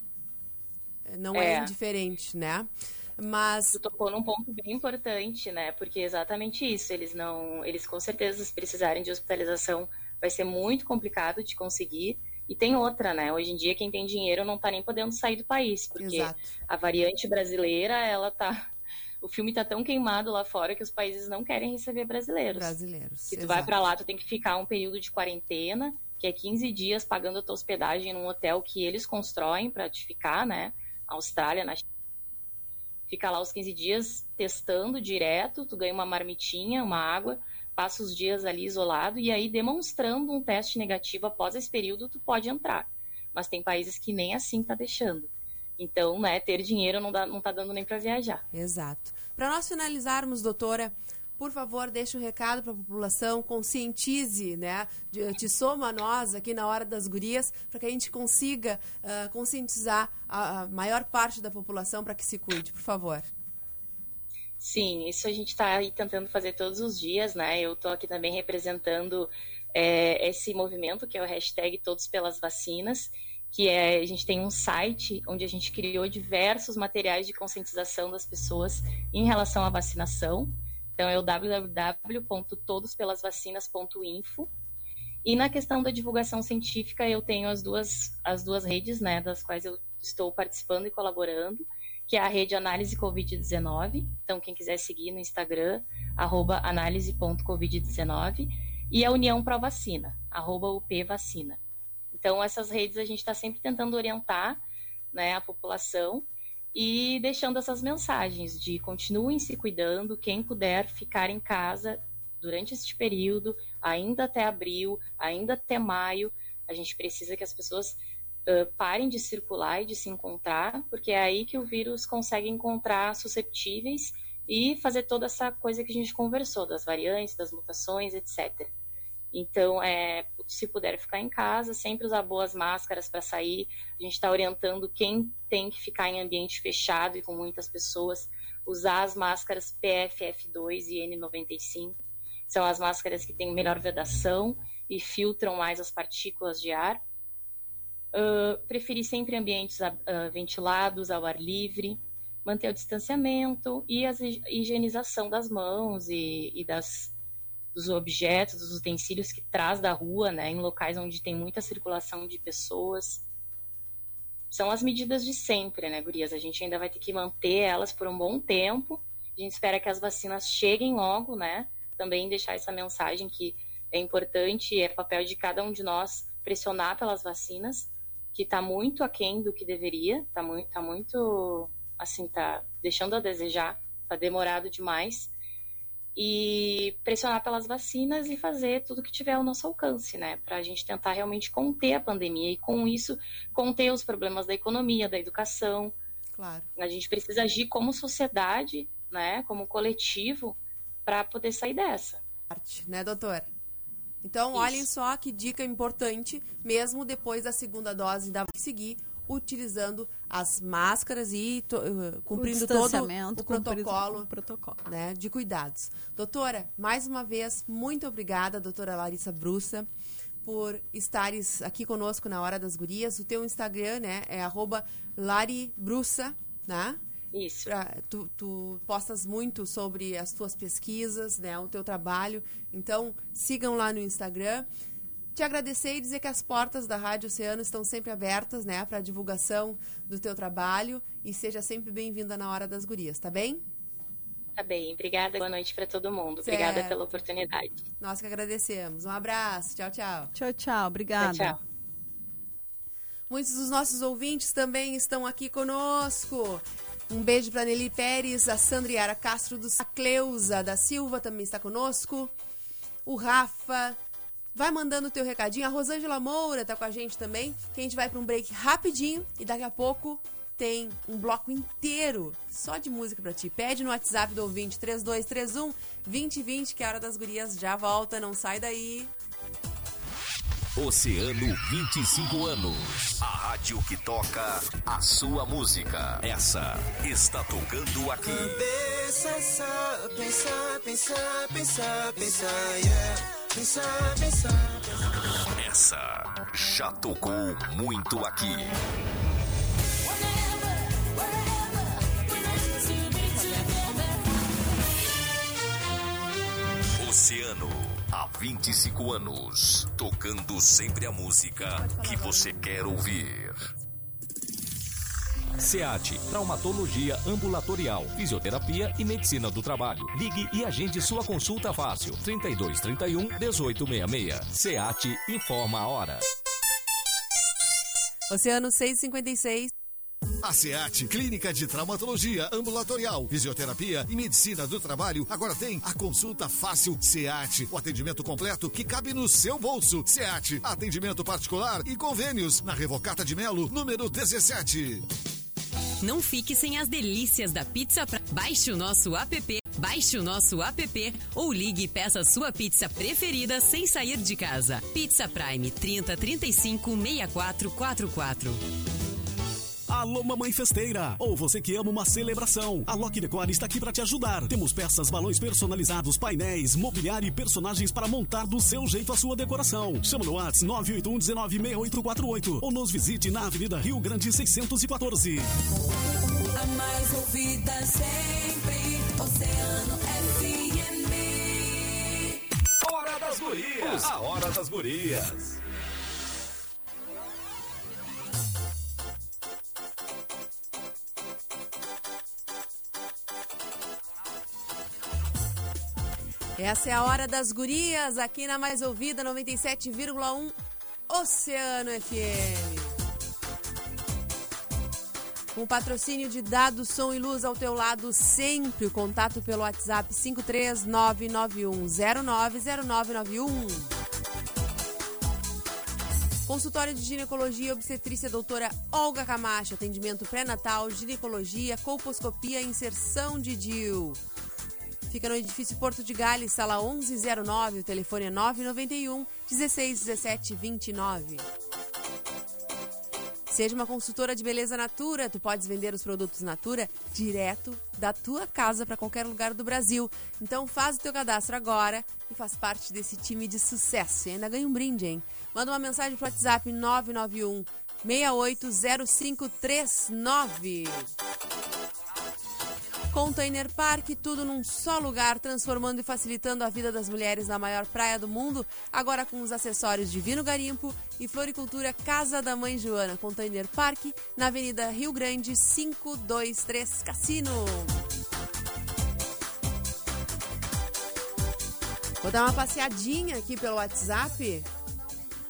não é, é indiferente, né? Mas tu tocou num ponto bem importante, né? Porque é exatamente isso, eles não, eles com certeza se precisarem de hospitalização vai ser muito complicado de conseguir. E tem outra, né? Hoje em dia quem tem dinheiro não tá nem podendo sair do país, porque Exato. a variante brasileira, ela tá o filme tá tão queimado lá fora que os países não querem receber brasileiros. Brasileiros. Se tu exato. vai para lá, tu tem que ficar um período de quarentena, que é 15 dias pagando a tua hospedagem num hotel que eles constroem para te ficar, né? Austrália, na Fica lá os 15 dias testando direto, tu ganha uma marmitinha, uma água, passa os dias ali isolado e aí demonstrando um teste negativo após esse período, tu pode entrar. Mas tem países que nem assim tá deixando. Então, né, ter dinheiro não, dá, não tá dando nem para viajar. Exato. Para nós finalizarmos, doutora, por favor, deixe um recado para a população, conscientize, né? Te soma a nós aqui na Hora das Gurias, para que a gente consiga uh, conscientizar a, a maior parte da população para que se cuide, por favor. Sim, isso a gente está aí tentando fazer todos os dias, né? Eu estou aqui também representando é, esse movimento que é o hashtag Todos pelas Vacinas, que é a gente tem um site onde a gente criou diversos materiais de conscientização das pessoas em relação à vacinação. Então é o www.todospelasvacinas.info. E na questão da divulgação científica, eu tenho as duas, as duas redes, né, das quais eu estou participando e colaborando, que é a rede Análise Covid-19. Então, quem quiser seguir no Instagram, arroba análise.covid19. E a União Pro Vacina, arroba upvacina. Então, essas redes a gente está sempre tentando orientar né, a população e deixando essas mensagens de continuem se cuidando, quem puder ficar em casa durante este período, ainda até abril, ainda até maio, a gente precisa que as pessoas uh, parem de circular e de se encontrar, porque é aí que o vírus consegue encontrar susceptíveis e fazer toda essa coisa que a gente conversou, das variantes, das mutações, etc. Então, é, se puder ficar em casa, sempre usar boas máscaras para sair. A gente está orientando quem tem que ficar em ambiente fechado e com muitas pessoas, usar as máscaras PFF2 e N95. São as máscaras que têm melhor vedação e filtram mais as partículas de ar. Uh, preferir sempre ambientes uh, ventilados, ao ar livre, manter o distanciamento e a higienização das mãos e, e das, dos objetos, dos utensílios que traz da rua, né, em locais onde tem muita circulação de pessoas. São as medidas de sempre, né, gurias? A gente ainda vai ter que manter elas por um bom tempo. A gente espera que as vacinas cheguem logo, né? Também deixar essa mensagem que é importante, é papel de cada um de nós pressionar pelas vacinas, que está muito aquém do que deveria, está muito, tá muito, assim, tá deixando a desejar, está demorado demais e pressionar pelas vacinas e fazer tudo que tiver ao nosso alcance, né? Para a gente tentar realmente conter a pandemia e, com isso, conter os problemas da economia, da educação. Claro. A gente precisa agir como sociedade, né? Como coletivo, para poder sair dessa. Né, doutora? Então, isso. olhem só que dica importante, mesmo depois da segunda dose, para seguir utilizando as máscaras e uh, cumprindo todo o protocolo, o protocolo. Né, de cuidados. Doutora, mais uma vez, muito obrigada, doutora Larissa Brussa, por estares aqui conosco na Hora das Gurias. O teu Instagram, né, é arroba laribrussa, né? Isso. Pra, tu, tu, postas muito sobre as tuas pesquisas, né, o teu trabalho. Então, sigam lá no Instagram te agradecer e dizer que as portas da Rádio Oceano estão sempre abertas, né, para divulgação do teu trabalho e seja sempre bem-vinda na Hora das Gurias, tá bem? Tá bem, obrigada. Boa noite para todo mundo. Certo. Obrigada pela oportunidade. Nós que agradecemos. Um abraço. Tchau, tchau. Tchau, tchau. Obrigada. Tchau, tchau. Muitos dos nossos ouvintes também estão aqui conosco. Um beijo para Nelly Pérez, a Sandriara Castro do a Cleusa da Silva também está conosco. O Rafa, Vai mandando o teu recadinho. A Rosângela Moura tá com a gente também. Que a gente vai para um break rapidinho e daqui a pouco tem um bloco inteiro só de música para ti. Pede no WhatsApp do ouvinte 3231 2020 que a hora das gurias já volta, não sai daí. Oceano 25 anos. A rádio que toca a sua música. Essa está tocando aqui. Cabeça, pensar, pensar, pensar, pensar, yeah. Pensar, pensar, pensar. Essa já tocou muito aqui. Oceano, há 25 anos, tocando sempre a música que você quer ouvir. SEAT, traumatologia ambulatorial, fisioterapia e medicina do trabalho. Ligue e agende sua consulta fácil. 3231 1866. SEAT informa a hora. Oceano 656. A SEAT, Clínica de Traumatologia Ambulatorial, Fisioterapia e Medicina do Trabalho, agora tem a consulta fácil SEAT, o atendimento completo que cabe no seu bolso. SEAT, atendimento particular e convênios na Revocata de Melo, número 17. Não fique sem as delícias da Pizza Prime. Baixe o nosso app, baixe o nosso app ou ligue e peça sua pizza preferida sem sair de casa. Pizza Prime 30 35 6444. Alô, mamãe festeira! Ou você que ama uma celebração. A Lock Decor está aqui para te ajudar. Temos peças, balões personalizados, painéis, mobiliário e personagens para montar do seu jeito a sua decoração. Chama no WhatsApp 981 19 6848 ou nos visite na Avenida Rio Grande 614. A mais ouvida sempre, Oceano FM. Hora das Gurias! A Hora das Gurias! Essa é a hora das gurias, aqui na Mais Ouvida 97,1 Oceano FM. Com patrocínio de Dados, Som e Luz ao teu lado sempre. Contato pelo WhatsApp 53991090991. Consultório de Ginecologia e Obstetrícia Doutora Olga Camacho. Atendimento pré-natal, ginecologia, colposcopia e inserção de DIU. Fica no edifício Porto de Gales, sala 1109. O telefone é 991 16 17 29. Seja uma consultora de beleza Natura, tu podes vender os produtos Natura direto da tua casa para qualquer lugar do Brasil. Então faz o teu cadastro agora e faz parte desse time de sucesso. E ainda ganha um brinde, hein? Manda uma mensagem pro WhatsApp 991 680539. Container Park, tudo num só lugar, transformando e facilitando a vida das mulheres na maior praia do mundo, agora com os acessórios Divino Garimpo e Floricultura Casa da Mãe Joana. Container Park, na Avenida Rio Grande 523 Cassino. Vou dar uma passeadinha aqui pelo WhatsApp.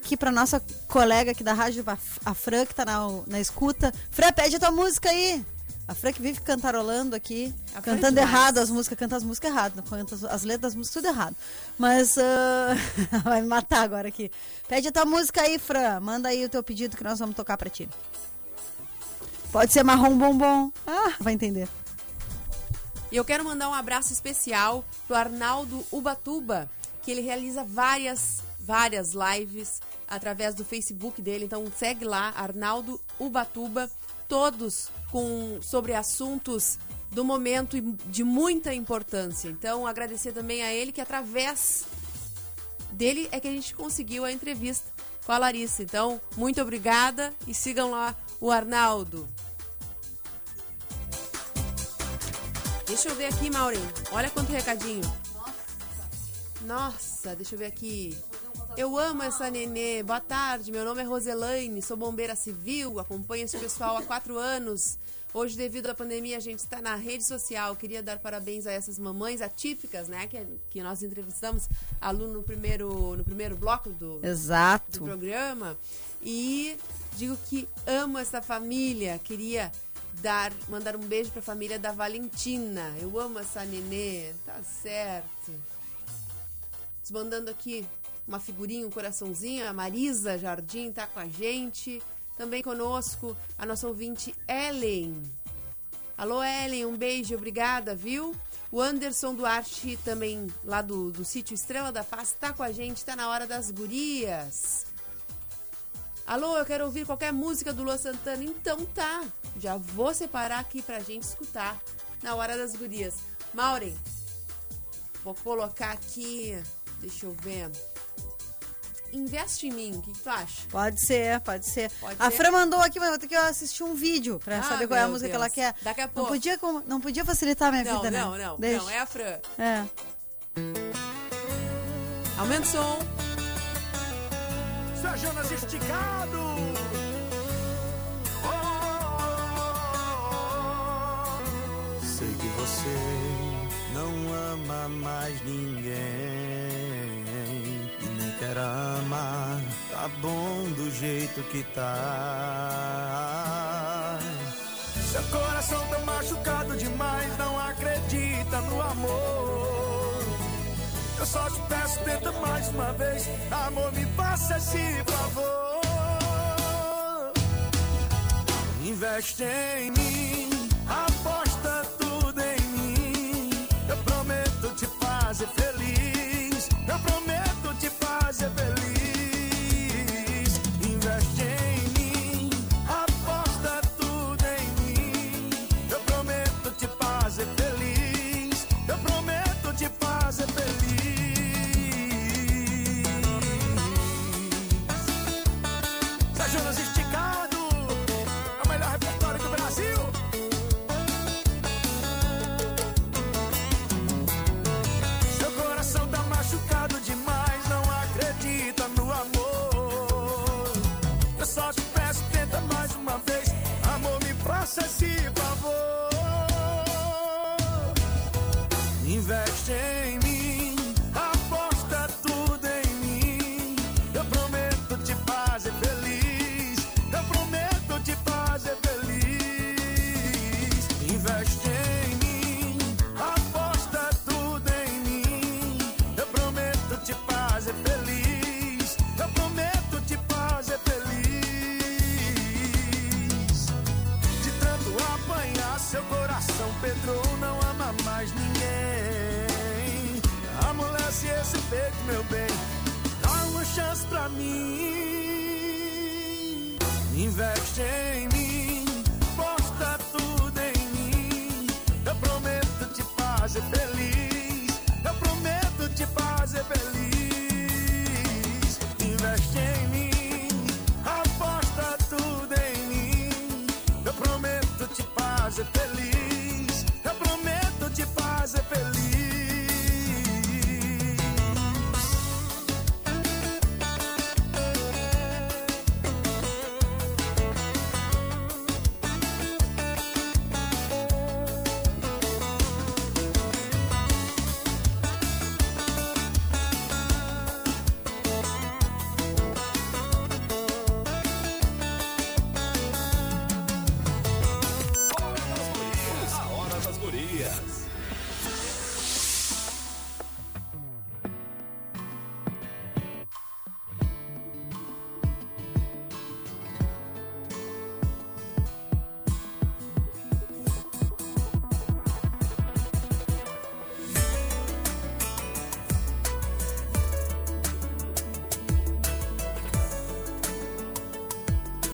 Aqui pra nossa colega aqui da rádio, a- Fran, que tá na, na escuta. Fran, pede a tua música aí. A Fran que vive cantarolando aqui, A cantando demais. errado as músicas, canta as músicas errado, canta as- as letras das músicas tudo errado. Mas ah, *laughs* vai me matar agora aqui. Pede a tua música aí, Fran. Manda aí o teu pedido que nós vamos tocar pra ti. Pode ser marrom bombom. Ah, vai entender. E eu quero mandar um abraço especial pro Arnaldo Ubatuba, que ele realiza várias, várias lives através do Facebook dele. Então segue lá, Arnaldo Ubatuba, todos com sobre assuntos do momento de muita importância. Então agradecer também a ele que através dele é que a gente conseguiu a entrevista com a Larissa. Então, muito obrigada e sigam lá o Arnaldo. Deixa eu ver aqui, Maureen. Olha quanto recadinho. Nossa, deixa eu ver aqui. Eu amo essa nenê. Boa tarde, meu nome é Roselaine, sou bombeira civil, acompanho esse pessoal há quatro anos. Hoje, devido à pandemia, a gente está na rede social. Queria dar parabéns a essas mamães atípicas, né? Que, que nós entrevistamos aluno no primeiro, no primeiro bloco do, Exato. do programa. E digo que amo essa família. Queria dar, mandar um beijo para a família da Valentina. Eu amo essa nenê. Tá certo. Mandando aqui uma figurinha, um coraçãozinho. A Marisa Jardim tá com a gente. Também conosco a nossa ouvinte Ellen. Alô, Ellen, um beijo, obrigada, viu? O Anderson Duarte, também lá do, do sítio Estrela da Paz, tá com a gente, tá na hora das gurias. Alô, eu quero ouvir qualquer música do Lua Santana. Então tá, já vou separar aqui pra gente escutar na hora das gurias. Maureen, vou colocar aqui, deixa eu ver. Investe em mim, o que, que tu acha? Pode ser, pode ser. Pode a ser? Fran mandou aqui, mas eu vou ter que assistir um vídeo pra Ah, saber qual é a música que Deus. ela quer. Daqui a Não pouco. podia, com- não podia facilitar a minha Não, vida, né? não, não, Deixa. não, é a Fran. É. Aumenta o som. Seu Jonas esticado. Sei que você não ama mais ninguém Tá bom do jeito que tá. Seu coração tá machucado demais, não acredita no amor. Eu só te peço, tenta mais uma vez. Amor, me faça esse favor. Investe em mim,